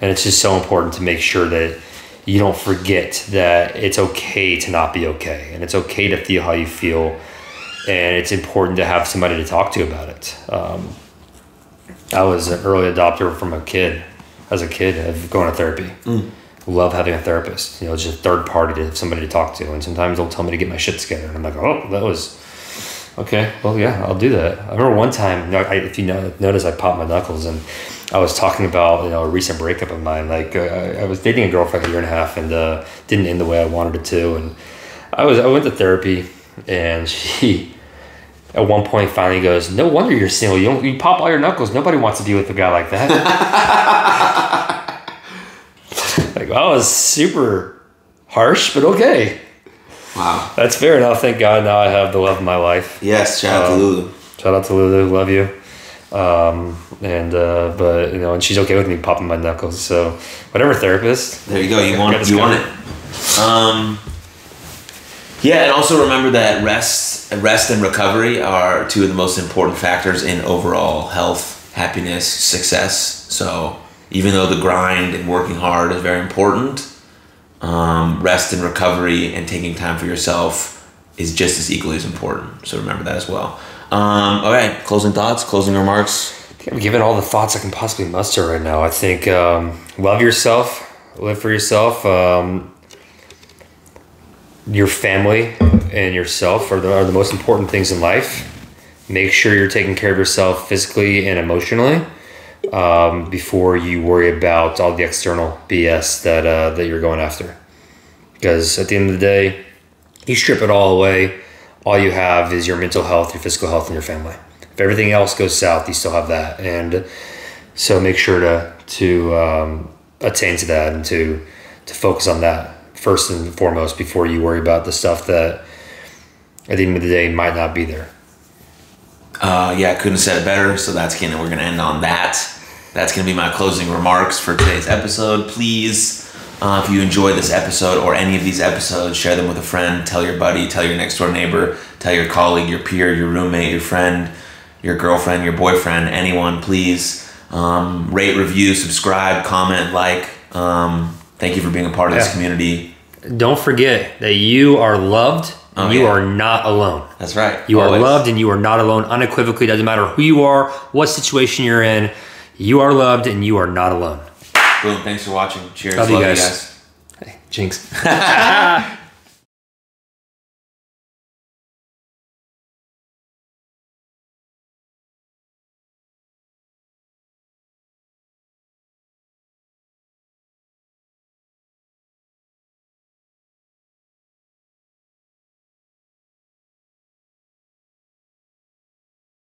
S2: And it's just so important to make sure that you don't forget that it's okay to not be okay and it's okay to feel how you feel. And it's important to have somebody to talk to about it. Um, I was an early adopter from a kid, as a kid, of going to therapy. Love having a therapist. You know, it's just a third party to have somebody to talk to. And sometimes they'll tell me to get my shit together. And I'm like, oh, that was Okay, well, yeah, I'll do that. I remember one time, you know, I, if you know, notice, I popped my knuckles, and I was talking about you know a recent breakup of mine. Like uh, I, I was dating a girl for like a year and a half, and uh, didn't end the way I wanted it to. And I was I went to therapy, and she at one point finally goes, "No wonder you're single. You don't, you pop all your knuckles. Nobody wants to be with a guy like that." like I was super harsh, but okay.
S1: Wow.
S2: That's fair enough. Thank God now I have the love of my life.
S1: Yes, shout out to
S2: Um,
S1: Lulu.
S2: Shout out to Lulu, love you. Um, and uh, but you know, and she's okay with me popping my knuckles. So whatever therapist.
S1: There you go. You want you want it. Um, yeah, and also remember that rest, rest and recovery are two of the most important factors in overall health, happiness, success. So even though the grind and working hard is very important, um, rest and recovery and taking time for yourself is just as equally as important. So remember that as well. Um, all right, closing thoughts, closing remarks.
S2: I'm giving all the thoughts I can possibly muster right now. I think um, love yourself, live for yourself. Um, your family and yourself are the, are the most important things in life. Make sure you're taking care of yourself physically and emotionally um, before you worry about all the external BS that uh, that you're going after. Because at the end of the day, you strip it all away. All you have is your mental health, your physical health, and your family. If everything else goes south, you still have that, and so make sure to to um, attain to that and to to focus on that first and foremost before you worry about the stuff that at the end of the day might not be there.
S1: Uh, yeah, I couldn't have said it better. So that's gonna we're gonna end on that. That's gonna be my closing remarks for today's episode. Please, uh, if you enjoyed this episode or any of these episodes, share them with a friend. Tell your buddy, tell your next door neighbor, tell your colleague, your peer, your roommate, your friend, your girlfriend, your boyfriend, anyone. Please um, rate, review, subscribe, comment, like. Um, thank you for being a part of this community.
S2: Don't forget that you are loved and
S1: Oh,
S2: you
S1: yeah.
S2: are not alone.
S1: That's right.
S2: You
S1: Always.
S2: are loved and you are not alone unequivocally. Doesn't matter who you are, what situation you're in. You are loved and you are not alone.
S1: Boom. Thanks for watching. Cheers.
S2: Love
S1: Love,
S2: you
S1: you
S2: guys.
S1: guys.
S2: Hey, jinx.